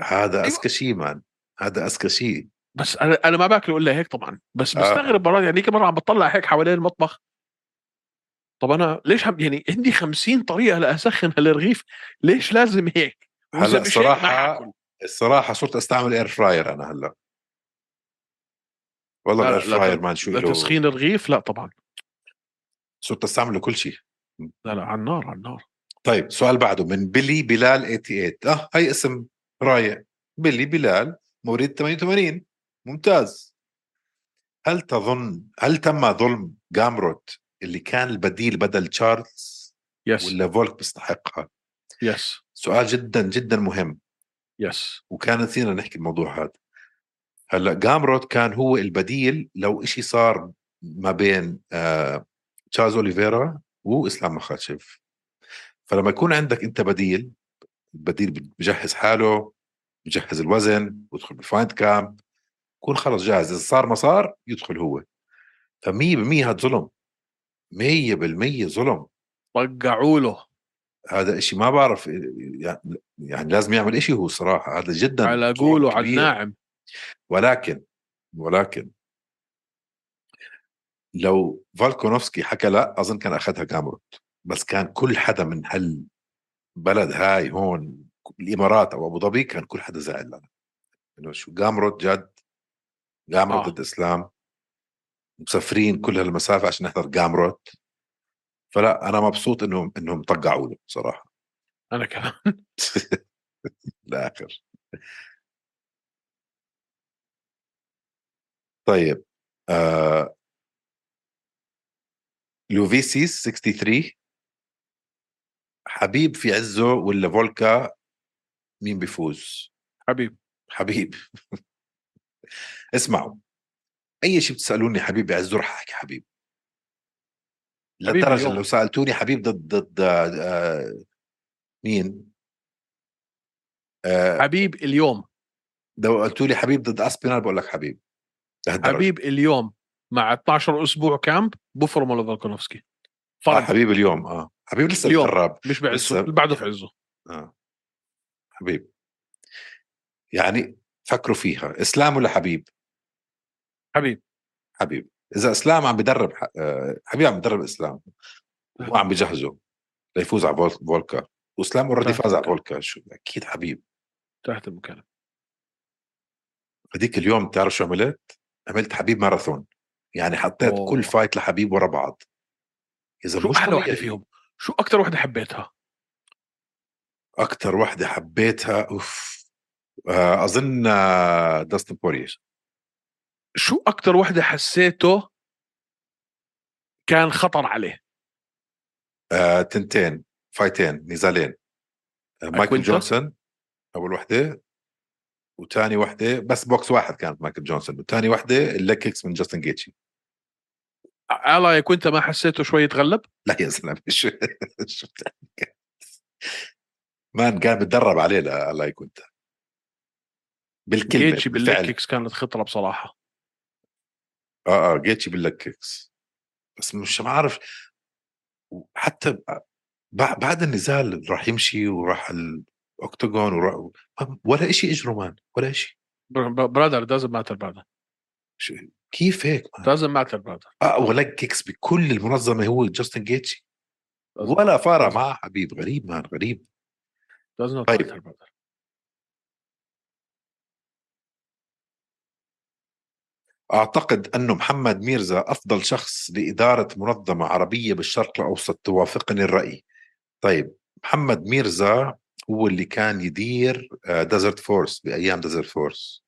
هذا أيوة. أذكى شيء man هذا أذكى شيء بس أنا أنا ما باكله إلا هيك طبعا بس آه. بستغرب مرات يعني كم مرة عم بطلع هيك حوالين المطبخ طب أنا ليش هم يعني عندي 50 طريقة لأسخن هالرغيف ليش لازم هيك؟ هلأ مش ما. الصراحة صرت أستعمل air fryer أنا هلأ. والله لا، ال air لا، fryer man شو له. لتسخين الرغيف لا طبعا. صرت أستعمله كل شيء. لا لا على النار على النار. طيب سؤال بعده من بيلي بلال 88 آه هي اسم رايق بيلي بلال مواليد 88 ممتاز. هل تظن هل تم ظلم جامروت اللي كان البديل بدل تشارلز؟ Yes. ولا فولك بيستحقها؟ Yes. سؤال جدا جدا مهم. Yes وكان نسينا نحكي الموضوع هذا. هلأ جامروت كان هو البديل لو إشي صار ما بين آه تشارلز أوليفيرا وإسلام مخاتشف فلما يكون عندك أنت بديل بديل بجهز حاله بجهز الوزن ويدخل بال fight camp يكون خلص جاهز. إذا صار ما صار يدخل هو. ف 100% هذا ظلم. 100% ظلم. طقعوا له. هذا إشي ما بعرف يعني, يعني لازم يعمل إشي هو صراحة هذا جدا على ظلم قوله على كبير. الناعم ولكن ولكن لو فالكونوفسكي حكى لا أظن كان أخذها جامروت بس كان كل حدا من هالبلد هاي هون الإمارات أو أبو ظبي كان كل حدا زعل لنا إنه شو جامروت جد جامروت آه. ضد إسلام مسافرين كل هالمسافة عشان نحضر جامروت فلا أنا مبسوط إنهم إنهم طقعوا له صراحة أنا كمان. الآخر طيب آه لوفيسيس 63 حبيب في عزه ولا فولكا؟ مين بيفوز؟ حبيب. حبيب. اسمعوا أي شيء بتسألوني حبيب بعزه رح أحكي حبيب حبيب. لدرجه. لو سألتوني حبيب ضد ضد آه مين؟ آه حبيب اليوم. لو قلتوا لي حبيب ضد أسبينال بقول لك حبيب. لهالدرجة. حبيب اليوم مع 12 أسبوع كامب بفرم ولا فولكانوفسكي آه حبيب اليوم آه. حبيب لسه اليوم. مش بعزه اللي بعده في عزه. آه. حبيب. يعني فكروا فيها إسلام ولا حبيب؟ حبيب. حبيب. إذا إسلام عم بدرب آه، حبيب عم بدرب إسلام. هو عم بجهزه ليفوز على فول- فولكا. وإسلام already فاز على. فولكا. شو أكيد حبيب. تحت المكان. هذيك اليوم بتعرف شو عملت؟ عملت حبيب ماراثون. يعني حطيت أوه. كل fight لحبيب ورا بعض. إذا شو أحلى وحده. فيهم؟ شو أكثر وحده حبيتها؟ أكثر وحده حبيتها أوف آه، أظن آه، داستن بورير شو أكثر وحدة حسيته كان خطر عليه؟ آه، تنتين فايتين نزالين. آه، مايكل؟ جونسون أول وحدة وثاني وحدة بس بوكس واحد كانت مايكل جونسون وثاني وحدة ال leg kicks من جاستن جيتشي. الاي كنت ما حسيته شوي يتغلب؟ لا يا زلمة شو؟ مان كان بتدرب عليه لا الله كنت. بالكلمة جيتشي بالفعل. كيكس كانت خطرة بصراحة. آه آه جيتشي بالليج كيكس. بس مش عارف. حتى بع- بعد النزال راح يمشي وراح الأوكتاجون وراح ولا شيء اجره مان ولا شيء برادر دازنت ماتر برادر كيف هيك man؟ doesn't matter brother اقوى leg kick س بكل المنظمة هو جاستن جيتشي ولا فارق معه حبيب غريب man غريب. Does not طيب. أعتقد أنه محمد ميرزا أفضل شخص لإدارة منظمة عربية بالشرق الأوسط توافقني الرأي. طيب محمد ميرزا هو اللي كان يدير ديزرت فورس بأيام ديزرت فورس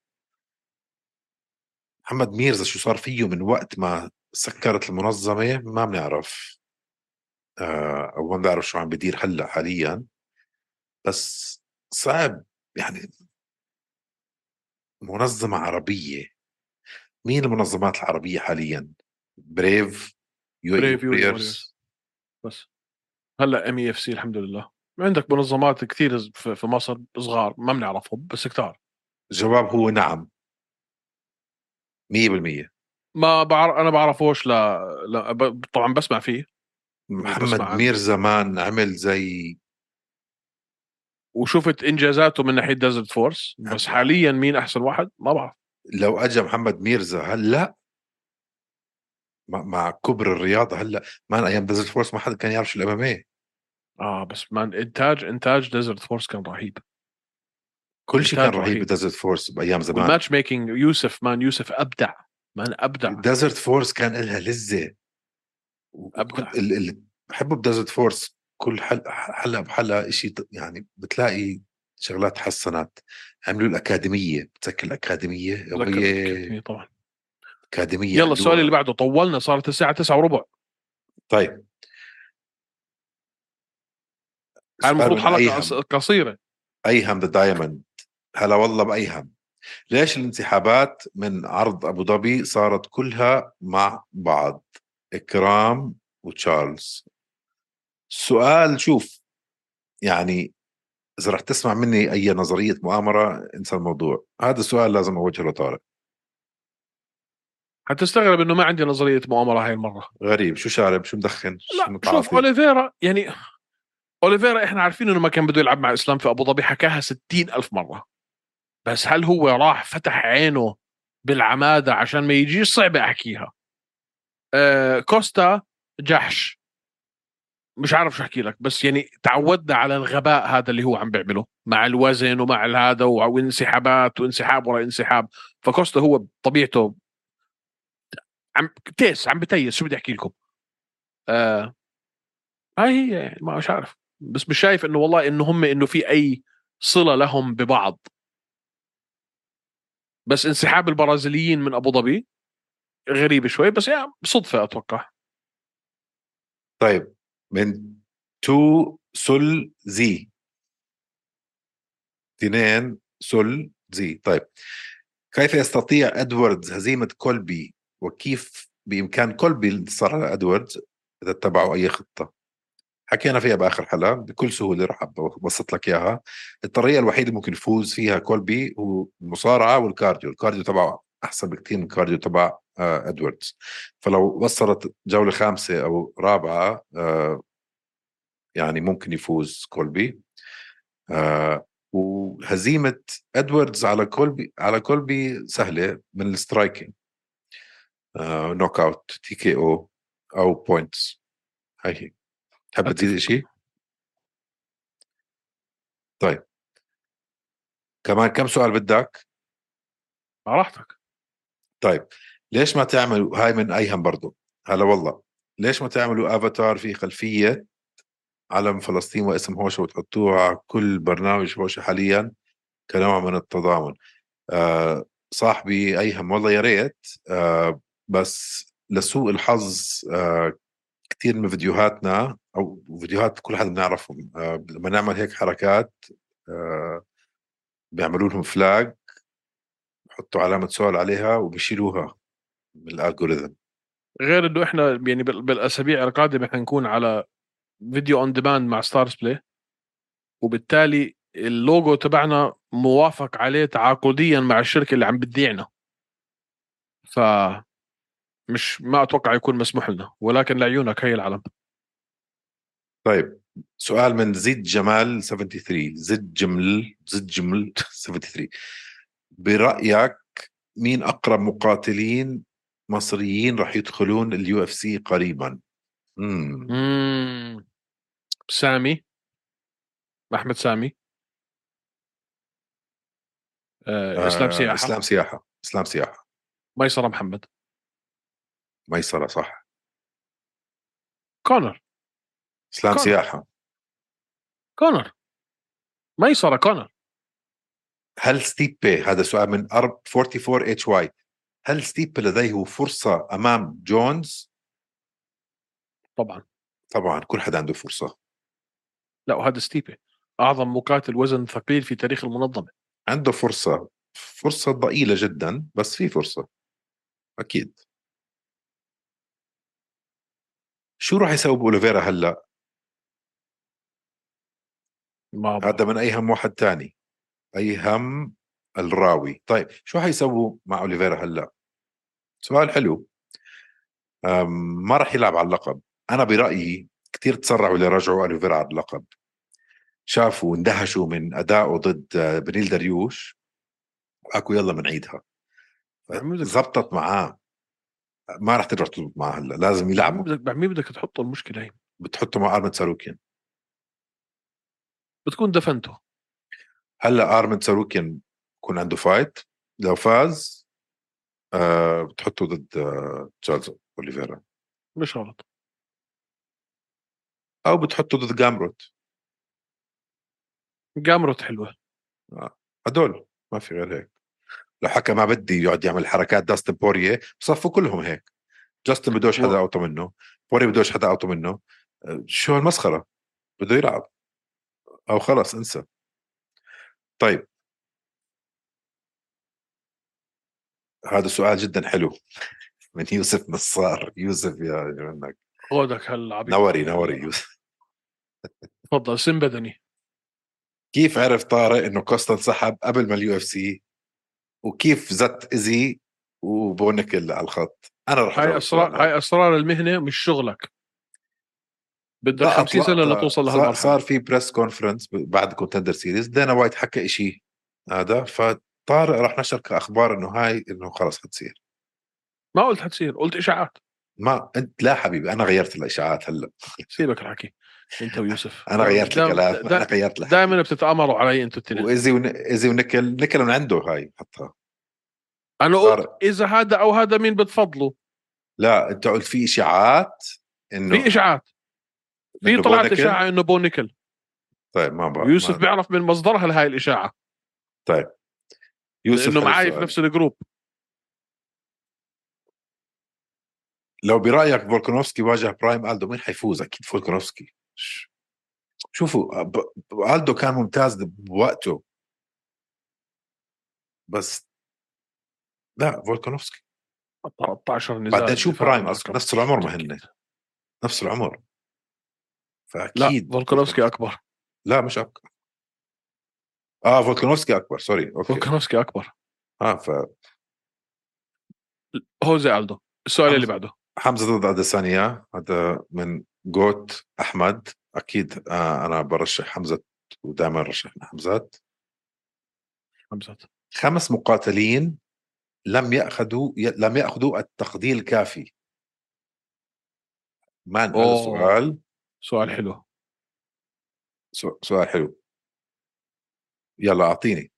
محمد ميرزا شو صار فيه من وقت ما سكرت المنظمة؟ ما بنعرف. آه، أو ما بنعرف شو عم بدير هلأ حاليا. بس صعب يعني منظمة عربية مين المنظمات العربية حاليا؟ بريف يو بريف، يو بس. هلأ ام اف سي الحمد لله. عندك منظمات كثير في مصر صغار ما بنعرفهم بس كتار. الجواب هو نعم. 100% ما بعرف أنا بعرفوش لا, لا ب... طبعا بسمع فيه. محمد بسمع. مير زمان عمل زي وشفت إنجازاته من ناحية ديزرت فورس بس حاليا مين أحسن واحد؟ ما بعرف. لو اجى محمد ميرزا هلا مع, كبر الرياضه هلا man أيام ديزرت فورس ما حدا كان يعرف شو ال MMA آه بس man إنتاج إنتاج ديزرت فورس كان رهيب. كل شيء كان رهيب. بديزرت فورس بأيام زمان. وال match making يوسف man يوسف أبدع man أبدع. ديزرت فورس كان لها لذة. ال- اللي بحبه بديزرت فورس كل حل حلقة بحلقة شيء يعني بتلاقي شغلات حسنات. عملوا الأكاديمية. بتذكر الأكاديمية؟ وهي الأكاديمية طبعا. أكاديمية يلا السؤال اللي بعده. طولنا صارت الساعة 9 وربع. طيب. سؤال المفروض حلقة قصيرة؟ ايهم ذا دايموند هلا والله بايهم ليش الانسحابات من عرض أبو ظبي صارت كلها مع بعض؟ إكرام وتشارلز. السؤال شوف يعني إذا رح تسمع مني أي نظرية مؤامرة انسى الموضوع. هذا السؤال لازم أوجهه لطارق. حتستغرب إنه ما عندي نظرية مؤامرة هاي المرة. غريب. شو شارب؟ شو مدخن؟ شو لا متعاطي؟ شوف أوليفيرا يعني أوليفيرا إحنا عارفين إنه ما كان بده يلعب مع إسلام في أبو ظبي حكاها ستين ألف مرة. بس هل هو راح فتح عينه بالعمادة عشان ما يجيش؟ صعبه أحكيها. آه كوستا جحش. مش عارف شو أحكي لك بس يعني تعودنا على الغباء هذا اللي هو عم بيعمله مع الوزن ومع هذا وانسحابات وانسحاب ورا انسحاب. فكوستا هو بطبيعته عم تيس عم بتيس شو بدي أحكي لكم؟ آه هاي هي يعني ما مش عارف. بس مش شايف إنه والله إنه هم إنه في أي صلة لهم ببعض. بس انسحاب البرازيليين من أبو ظبي غريب شوي بس يعني صدفه أتوقع. طيب من تو سل زي. اثنين سل زي. طيب. كيف يستطيع إدواردز هزيمة كولبي؟ وكيف بإمكان كولبي الانتصار على إدواردز؟ إذا اتبعوا أي خطة. حكينا فيها بآخر حلقة بكل سهولة رح أبسط لك إياها. الطريقة الوحيدة اللي ممكن يفوز فيها كولبي هو المصارعة وال cardio. ال cardio تبعه أحسن بكثير من ال cardio تبع ادواردز فلو وصلت جولة خامسة أو رابعة آه، يعني ممكن يفوز كولبي. آه، وهزيمة إدواردز على كولبي على كولبي سهلة من ال striking. knockout TKO or points هاي هي تحب. تزيد شيء؟ طيب. كمان كم سؤال بدك؟ على راحتك طيب. ليش ما تعملوا هاي من أيهم برضو؟ هلا والله ليش ما تعملوا افاتار في خلفية علم فلسطين واسم هوشه وتحطوه على كل برنامج هوشه حاليا كنوع من التضامن؟ آه صاحبي ايهم والله يا ريت آه بس لسوء الحظ آه كثير من فيديوهاتنا أو فيديوهات كل حدا بنعرفهم آه لما نعمل هيك حركات آه بيعملوا لهم فلاج بحطوا علامة سؤال عليها وبيشيلوها. من ال algorithm غير إنه إحنا يعني بال- بالأسابيع القادمة حنكون على video on demand مع ستارز بلاي وبالتالي اللوجو تبعنا موافق عليه تعاقديا مع الشركة اللي عم بتبيعنا. ف مش ما أتوقع يكون مسموح لنا ولكن لعيونك هي العلم. طيب سؤال من زيد جمال 73 زيد جمل زيد جمل 73 برأيك مين أقرب مقاتلين مصريين راح يدخلون ال UF C قريبا؟ مم. مم. سامي؟ أحمد سامي؟ آه إسلام سياحة. إسلام سياحة. إسلام سياحة. ميسرة محمد. ميسرة صح. كونر. إسلام كونر. سياحة. كونر. ميسرة كونر. هل ستيبي هذا سؤال من ارب 44 HY هل ستيبي لديه فرصة أمام جونز؟ طبعا. طبعا كل حدا عنده فرصة. لا وهذا ستيبي أعظم مقاتل وزن ثقيل في تاريخ المنظمة. عنده فرصة. فرصة ضئيلة جدا بس في فرصة. أكيد. شو راح يسوي بأوليفيرا هلأ؟ ما هذا من أيهم واحد تاني. أيهم الراوي. طيب شو حيسووا مع أوليفيرا هلأ؟ سؤال حلو. ما راح يلعب على اللقب. أنا برأيي كثير تسرعوا لرجعوا اوليفيرا على اللقب. شافوا واندهشوا من أدائه ضد آه، بينيل داريوش. حكوا يلا بنعيدها زبطت معاه. ما راح ترجع تزبط معاه هلأ لازم بعمل يلعبوا بدك بعمل بدك تحط المشكلة هي. بتحطوا مع أرمان ساروكيان. بتكون دفنته. هلأ أرمان ساروكيان يكون عنده fight لو فاز آه بتحطه ضد آه تشارلز أوليفيرا. مش غلط. أو بتحطه ضد جامروت. جامروت حلوة. هدول ما في غير هيك. لو حكى ما بدي يقعد يعمل حركات داستن بورية بصفوا كلهم هيك. جاستن بدوش حدا أوطى منه. بوريه بدوش حدا أوطى منه. آه، شو هالمسخرة؟ بده يلعب. أو خلص انسى. طيب. هذا سؤال جدا حلو. من يوسف نصار. يوسف يا منك خودك هالعبيط نوري نوري يوسف. تفضل سن بدني. كيف عرف طارق إنه كوستا انسحب قبل ما ال UFC؟ وكيف زت ايزي وبو نيكل على الخط؟ أنا رح هاي اسرار. هاي أسرار المهنة مش شغلك. بدك لا 50 سنة لتوصل لهالمرحلة. صار في press conference بعد Contender Series دانا وايت حكى شيء هذا فطارق راح نشر كأخبار إنه هاي إنه خلص حتصير. ما قلت حتصير قلت إشاعات. ما انت لا حبيبي أنا غيرت الإشاعات هلأ. سيبك الحكي أنت ويوسف. أنا غيرت الكلام أنا غيرت الحكي. دائما بتتآمروا علي أنتوا التنين. وايزي ون... ايزي ونيكل نيكل من عنده هاي حطها أنا قلت إذا هذا أو هذا مين بتفضلوا لا أنت قلت في إشاعات إنه في إشاعات. في طلعت؟ إشاعة إنه بو نيكل طيب ما بعرف يوسف ما... بيعرف من مصدرها لهاي الإشاعة. طيب. يوسف لأنه معي في. نفس الجروب. لو برأيك فولكانوفسكي واجه prime ألدو مين حيفوز أكيد؟ فولكانوفسكي. ش- شوفوا ألدو كان ممتاز بوقته. بس لا فولكانوفسكي. 13 نزال بعدين شو prime أصلا. نفس العمر ما. هن نفس العمر. لا فأكيد فولكانوفسكي أكبر. لا مش اكبر آه فولكانوفسكي أكبر sorry okay. فولكانوفسكي أكبر. آه ف هوزي ألدو السؤال حمزة. اللي بعده. حمزة ضد أديسانيا هذا من جوت أحمد. أكيد آه أنا برشح حمزة ودائما رشحنا حمزات. حمزه خمس مقاتلين لم ياخذوا ي... لم يأخذوا التقدير الكافي. مان هذا. سؤال. سؤال حلو. سؤال حلو. يلا أعطيني.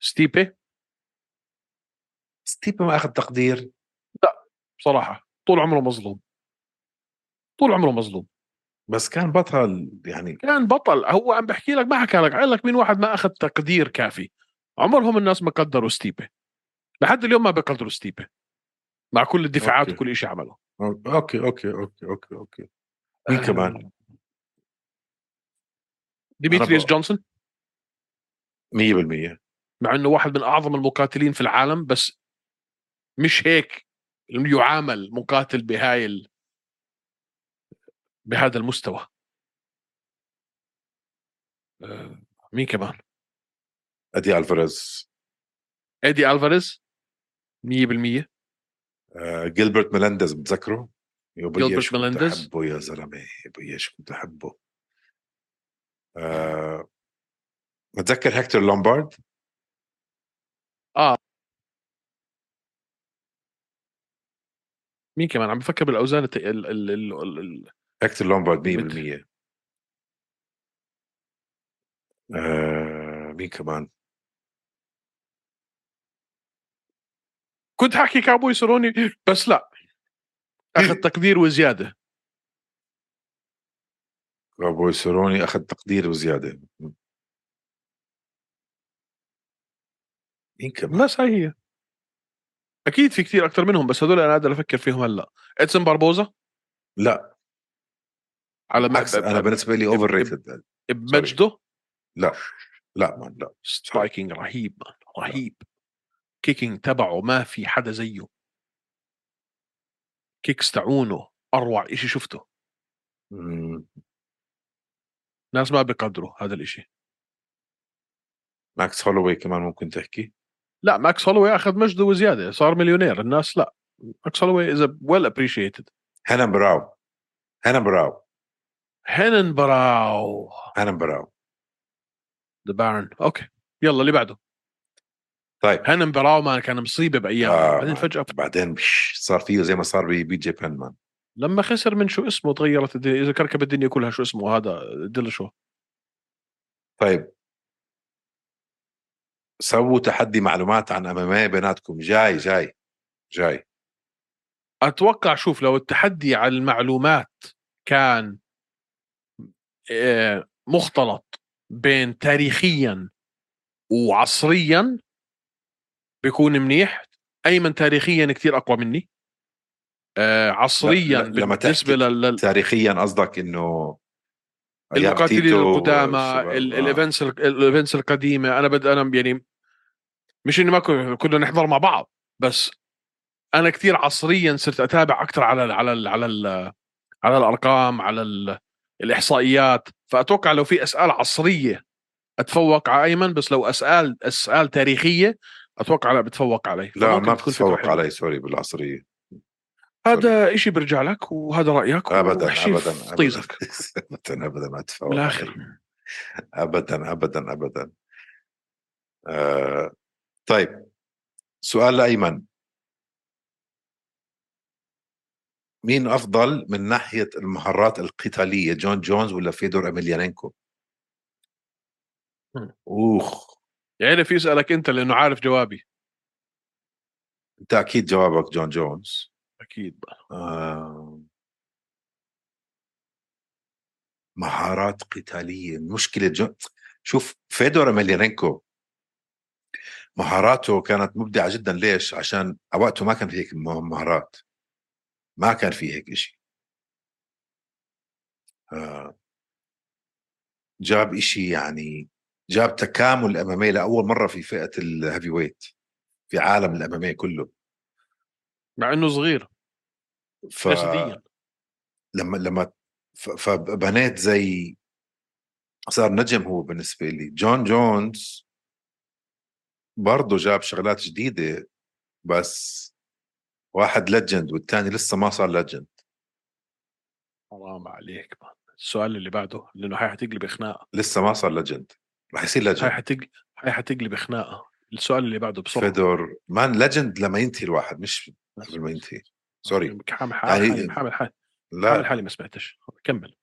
ستيبي؟ ستيبي ما أخذ تقدير. بصراحة طول عمره مظلوم. طول عمره مظلوم. بس كان بطل يعني. كان بطل. هو عم بحكي لك ما حكى لك قال لك مين واحد ما أخذ تقدير كافي. عمرهم الناس ما قدروا ستيبي. لحد اليوم ما بقدروا ستيبي. مع كل الدفاعات okay. وكل شيء عمله. okay okay okay okay okay. مين آه. كمان؟ ب- جونسون؟ 100% مع إنه واحد من أعظم المقاتلين في العالم بس مش هيك يعامل مقاتل بهاي ال... بهذا المستوى. آه، مين كمان؟ أدي ألفاريز. ايدي ألفاريز؟ 100% آه، جيلبرت ميلنديز بتذكره؟ جيلبرت ميلنديز؟ أحبه يا زلمة يا شو كنت أحبه. آه. متذكر هكتور لومبارد؟ مين كمان؟ عم بفكر بالأوزان الت... ال... ال... ال... ال... هكتور لومبارد 100% مثل. آه مين كمان؟ كنت حكي كاوبوي سيروني بس لا. أخذ تقدير وزيادة. كاوبوي سيروني أخذ تقدير وزياده مين كمان؟ بس هاي هي أكيد في كثير أكثر منهم بس هذول أنا قادر أفكر فيهم هلأ. إدسون باربوزا؟ لا. على بالعكس أنا بالنسبة لي overrated بمجده؟ لا. لا man لا. striking رهيب man رهيب kicking تبعه ما في حدا زيه. kicks تاعونه أروع إشي شفته. مم. ناس ما بيقدروا هذا الإشي. ماكس هولوي كمان ممكن تحكي؟ لا ماكس هولوي أخذ مجده وزيادة صار مليونير الناس لا. ماكس هولوي is well appreciated رينان باراو. رينان باراو. هينن براو. هنن براو. The Baron okay. يلا اللي بعده. طيب. هينن براو ما كان مصيبة بايام آه، بعدين فجأة بعدين صار فيه زي ما صار ب BJ Penn man. لما خسر من شو اسمه تغيرت الدنيا. TJ كركب الدنيا كلها شو اسمه هذا Dillashaw؟ طيب. سووا تحدي معلومات عن MMA بيناتكم. جاي جاي جاي. أتوقع شوف لو التحدي على المعلومات كان آه، مختلط بين تاريخيا وعصريا بيكون منيح. أيمن تاريخيا كثير أقوى مني. آه، عصريا لما بالنسبة لل تاريخيا قصدك إنه المقاتلين القدامى آه. ال events ال events القديمة أنا بد أنا يعني مش اني ما كن- كنا نحضر مع بعض بس أنا كثير عصريا صرت أتابع أكثر على ال على ال على ال على الأرقام على ال الإحصائيات فأتوقع لو في أسئلة عصرية أتفوق على أيمن بس لو اسئله أسئلة تاريخية أتوقع لا بتفوق علي لا ما حلوة. علي سوري بالعصرية هذا إشي برجع لك وهذا رأيك ابدا ابدا في طيزك. ابدا ابدا ما تتفوق بالاخر. ابدا ابدا ابدا. آه طيب. سؤال لايمن مين أفضل من ناحية المهارات القتالية جون جونز ولا فيدور أميليانينكو. أوخ. يعرف يسألك أنت لأنه عارف جوابي. أنت أكيد جوابك جون جونز. أكيد آه. مهارات قتالية مشكلة جون شوف فيدور اميليانينكو مهاراته كانت مبدعة جدا ليش؟ عشان وقته ما كان في هيك مهارات. ما كان في هيك شيء آه. جاب إشي يعني جاب تكامل ال MMA لأول مرة في فئة ال heavyweight في عالم ال MMA كله. مع إنه صغير. ف لما لما ف- فبنيت زي صار نجم هو بالنسبة لي. جون جونز برضه جاب شغلات جديدة بس واحد legend والثاني لسه ما صار legend حرام عليك man. السؤال اللي بعده لأنه هاي حتقلب خناقه لسه ما صار legend رح يصير هاي legend حتقلب هاي حتقلب خناقه السؤال اللي بعده بسرعة. فيدور. man legend لما ينتهي الواحد مش قبل ما ينتهي. sorry. حامل حالي يعني- حالي حامل حالي حامل لا. حالي ما سمعتش. كمل.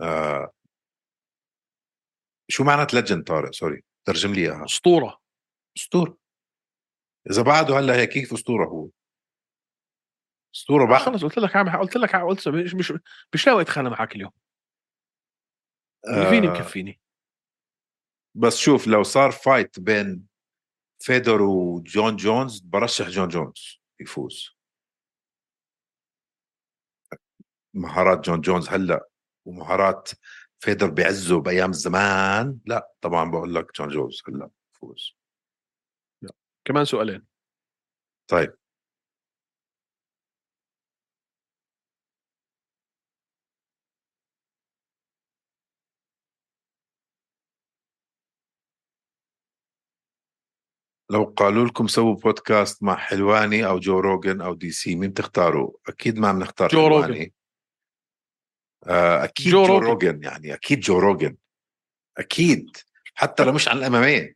آه. شو معنات legend طارق؟ sorry. ترجم لي إياها. أسطورة. اسطوره إذا بعده هلأ هيك كيف أسطورة هو؟ أسطورة بعد. خلص قلت لك عامل قلت لك قلت مش مش مش ناوي أتخانق معك اليوم. اللي فيني آه مكفيني؟ بس شوف لو صار fight بين فيدور وجون جونز برشح جون جونز يفوز. مهارات جون جونز هلأ ومهارات فيدور بعزه بأيام زمان. لا طبعا بقول لك جون جونز هلأ يفوز كمان سؤالين. طيب. لو قالوا لكم سووا بودكاست مع حلواني أو جو روجن أو DC مين بتختاروا؟ أكيد ما بنختار جو روجن. حلواني. آه، أكيد جو جو, روجن. روجن يعني أكيد جو روجن. أكيد. حتى لو مش عن ال MMA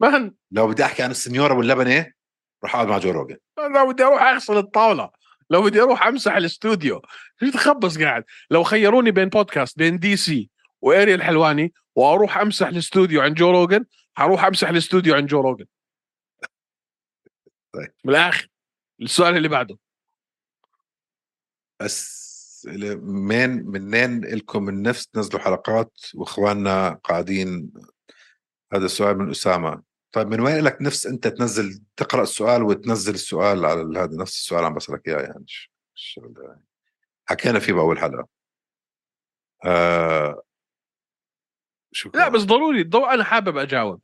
man لو بدي أحكي عن السنيورة واللبنة رح أقعد مع جو روجن. لو بدي أروح أغسل الطاولة لو بدي أروح أمسح الاستوديو شو تخبص قاعد؟ لو خيروني بين بودكاست بين DC واريال حلواني وأروح أمسح الاستوديو عند جو روجن حروح أمسح الاستوديو عند جو روجن. طيب. من الآخر السؤال اللي بعده. أسئلة من منين لكم النفس تنزلوا حلقات وإخواننا قاعدين؟ هذا السؤال من أسامة. طيب من وين لك نفس أنت تنزل تقرأ السؤال وتنزل السؤال على هذا نفس السؤال عم بسألك إياه يعني؟ ش- حكينا فيه بأول حلقة. آه شو لا؟ بس ضروري ضو أنا حابب أجاوب.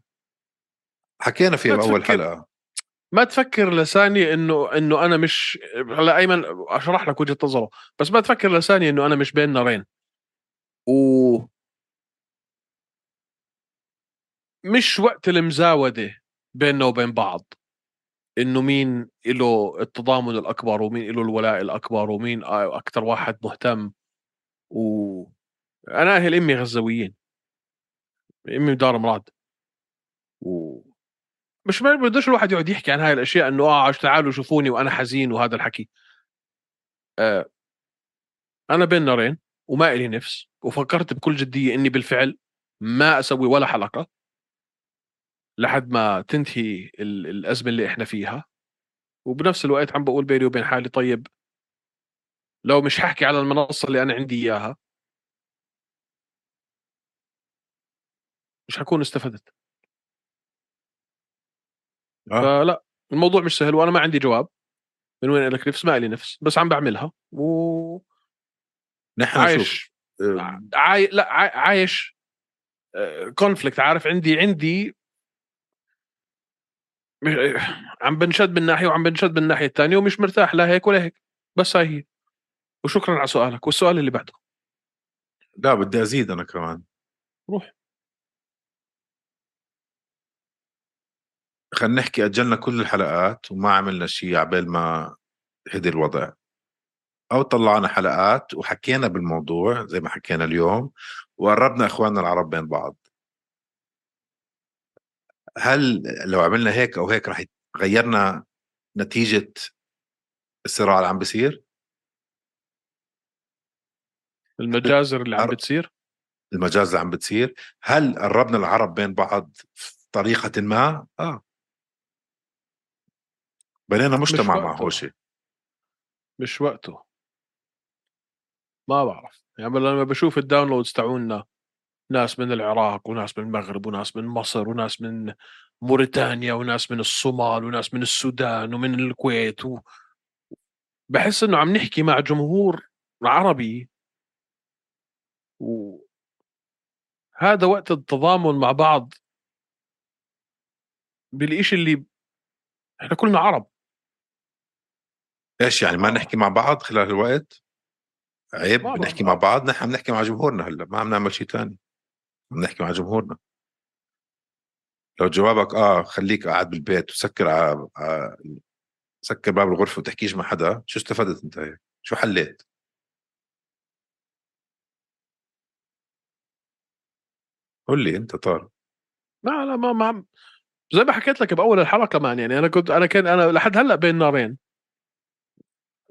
حكينا فيه بأول. حلقة. ما تفكر لثانية إنه إنه أنا مش هلأ أيمن أشرح لك وجهة نظره بس ما تفكر لثانية إنه أنا مش بين نارين و مش وقت المزاودة بيننا وبين بعض. إنه مين له التضامن الأكبر ومين له الولاء الأكبر ومين أكثر واحد مهتم. و أنا أهل أمي غزاويين أمي دار مراد. و مش ما بدوش الواحد يقعد يحكي عن هاي الأشياء إنه آه تعالوا شوفوني وأنا حزين وهذا الحكي. آه أنا بين نارين وما إلي نفس وفكرت بكل جدية إني بالفعل ما أسوي ولا حلقة لحد ما تنتهي ال- الأزمة اللي إحنا فيها. وبنفس الوقت عم بقول بيني وبين حالي طيب لو مش ححكي على المنصة اللي أنا عندي إياها مش حكون استفدت. آه. فلا الموضوع مش سهل وأنا ما عندي جواب من وين لك نفس ما لي نفس بس عم بعملها و نحن عايش. شوف آه، عاي... لا عاي... عايش كونفليكت عارف عندي عندي مش... عم بنشد من ناحية وعم بنشد من الناحيه الثانية ومش مرتاح لا هيك ولا هيك بس هاي هي. وشكرا على سؤالك والسؤال اللي بعده. لا بدي أزيد أنا كمان. روح. خلينا نحكي أجلنا كل الحلقات وما عملنا شيء عبال ما هدي الوضع. أو طلعنا حلقات وحكينا بالموضوع زي ما حكينا اليوم وقربنا إخواننا العرب بين بعض. هل لو عملنا هيك أو هيك رح غيرنا نتيجة الصراع اللي عم بيصير؟ المجازر اللي عم بتصير؟ المجاز اللي عم بتصير. هل قربنا العرب بين بعض في طريقة ما؟ آه. بنينا مجتمع مع. هوشي. مش وقته. ما بعرف. يعني لما بشوف الداونلودز تاعونا ناس من العراق وناس من المغرب وناس من مصر وناس من موريتانيا وناس من الصومال وناس من السودان ومن الكويت و... بحس إنه عم نحكي مع جمهور عربي. و هذا وقت التضامن مع بعض بالإشي اللي إحنا كلنا عرب. إيش يعني ما نحكي مع بعض خلال الوقت؟ عيب بعرف. مع بعض. نحن عم نحكي مع جمهورنا هلأ ما عم نعمل شيء تاني. عم نحكي مع جمهورنا. لو جوابك آه خليك قاعد بالبيت وسكر ع... ع... سكر باب الغرفة وتحكيش مع حدا شو استفدت أنت هيك؟ شو حليت؟ قول لي أنت طارق. لا لا ما ما زي ما حكيت لك بأول الحلقة مان يعني أنا كنت أنا كان أنا لحد هلأ بين نارين.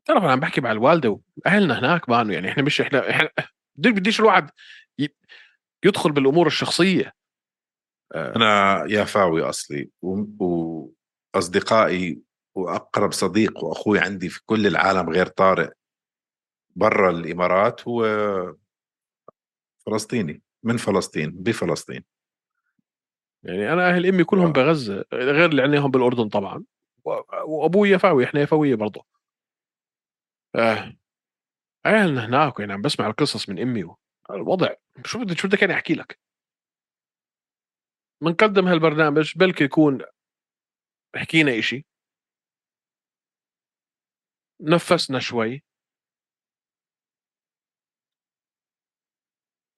تعرف أنا عم بحكي مع الوالدة وأهلنا هناك مان يعني إحنا مش إحنا إحنا بديش الواحد يدخل بالأمور الشخصية. أنا يافاوي أصلي وأصدقائي وأقرب صديق وأخوي عندي في كل العالم غير طارق برا الإمارات هو فلسطيني من فلسطين بفلسطين. يعني أنا أهل أمي كلهم آه. بغزة غير اللي عندهم بالأردن طبعا. وأبوي يافاوي إحنا يافاوية برضه. آه. اهلنا هناك يعني عم بسمع القصص من أمي و- الوضع. شو بدي شو بدك أنا احكي لك؟ بنقدم هالبرنامج بلكي يكون حكينا إشي. نفسنا شوي.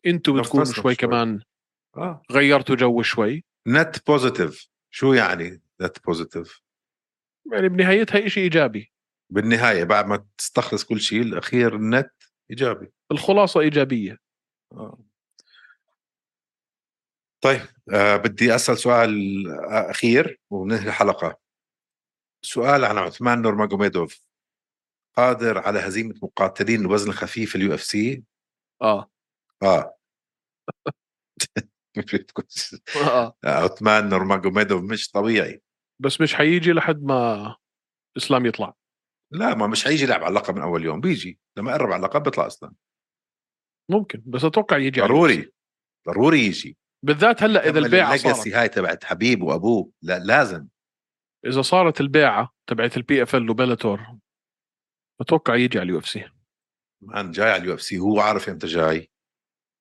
أنتوا بتكونوا شوي شوي. كمان آه. غيرتوا جو شوي. net positive شو يعني net positive يعني بنهايتها إشي إيجابي. بالنهاية بعد ما تستخلص كل شيء الأخير النت إيجابي. الخلاصة إيجابية. آه. طيب آه بدي أسأل سؤال أخير وننهي الحلقة. سؤال عن عثمان نورماجوميدوف قادر على هزيمة مقاتلين الوزن الخفيف ال UFC؟ آه. آه. آه. عثمان نورماجوميدوف مش طبيعي. بس مش حيجي لحد ما اسلام يطلع. لا ما مش حيجي يلعب على اللقب من أول يوم بيجي لما يقرب على اللقب بيطلع أصلا. ممكن بس أتوقع يجي ضروري ضروري يجي. بالذات هلأ إذا البيعة صارت. هاي تبعت حبيب وأبوه لا لازم. إذا صارت البيعة تبعت ال PFL وبيلاتور أتوقع يجي على ال UFC. man جاي على ال UFC هو عارف إمتى جاي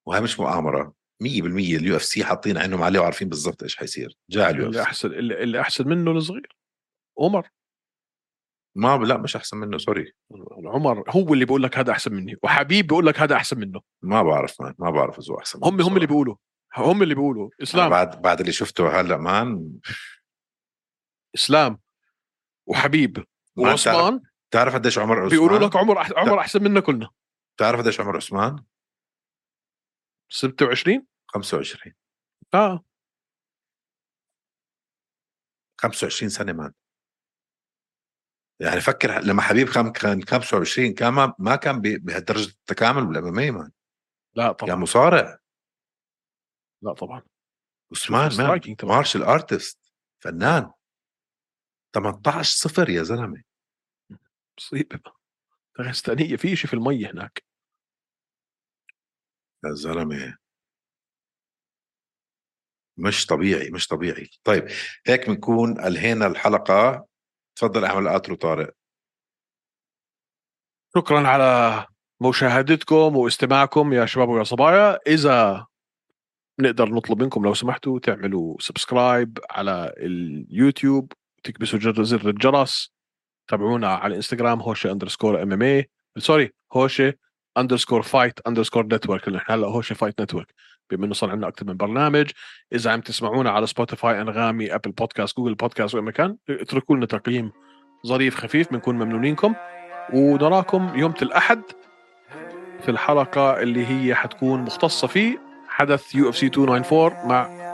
وهي مش مؤامرة. 100% ال UFC حاطين عينهم عليه وعارفين بالضبط إيش حيصير. جاي على ال UFC. أحسن اللي, اللي أحسن منه الصغير. عمر. ما لا مش أحسن منه sorry. عمر هو اللي بيقول لك هذا أحسن مني وحبيب بيقول لك هذا أحسن منه. ما بعرف man ما بعرف إذا هو أحسن هم هم اللي. بيقولوا هم اللي بيقولوا. إسلام. بعد بعد اللي شفته هلأ man. إسلام. وحبيب. ما وعثمان. بتعرف قديش عمر عثمان؟ بيقولوا لك عمر أح... عمر أحسن منا كلنا. بتعرف قديش عمر عثمان؟ 26 25 آه. 25 سنة man. يعني فكر لما حبيب كان 25 كان ما, كان بهالدرجة التكامل بال MMA man لا طبعا. مصارع. لا طبعا. عثمان man. martial artist فنان. 18 صفر يا زلمة. مصيبة. داغستانيه في شيء في المي هناك. يا زلمة. مش طبيعي مش طبيعي. طيب هيك بنكون انهينا الحلقة. تفضل اعمل outro طارق شكرا على مشاهدتكم واستماعكم يا شباب ويا صبايا. إذا نقدر نطلب منكم لو سمحتوا تعملوا subscribe على اليوتيوب تكبسوا زر الجرس تابعونا على الإنستغرام هوشة underscore MMA sorry هوشة underscore fight underscore network نحن هلأ هوشة fight network. بما إنه صار عندنا أكثر من برنامج. إذا عم تسمعونا على سبوتيفاي أنغامي ابل بودكاست جوجل بودكاست وين ما كان اتركوا لنا تقييم ظريف خفيف بنكون ممنونينكم. ونراكم يوم الاحد في الحلقة اللي هي حتكون مختصة في حدث يو إف سي 294 مع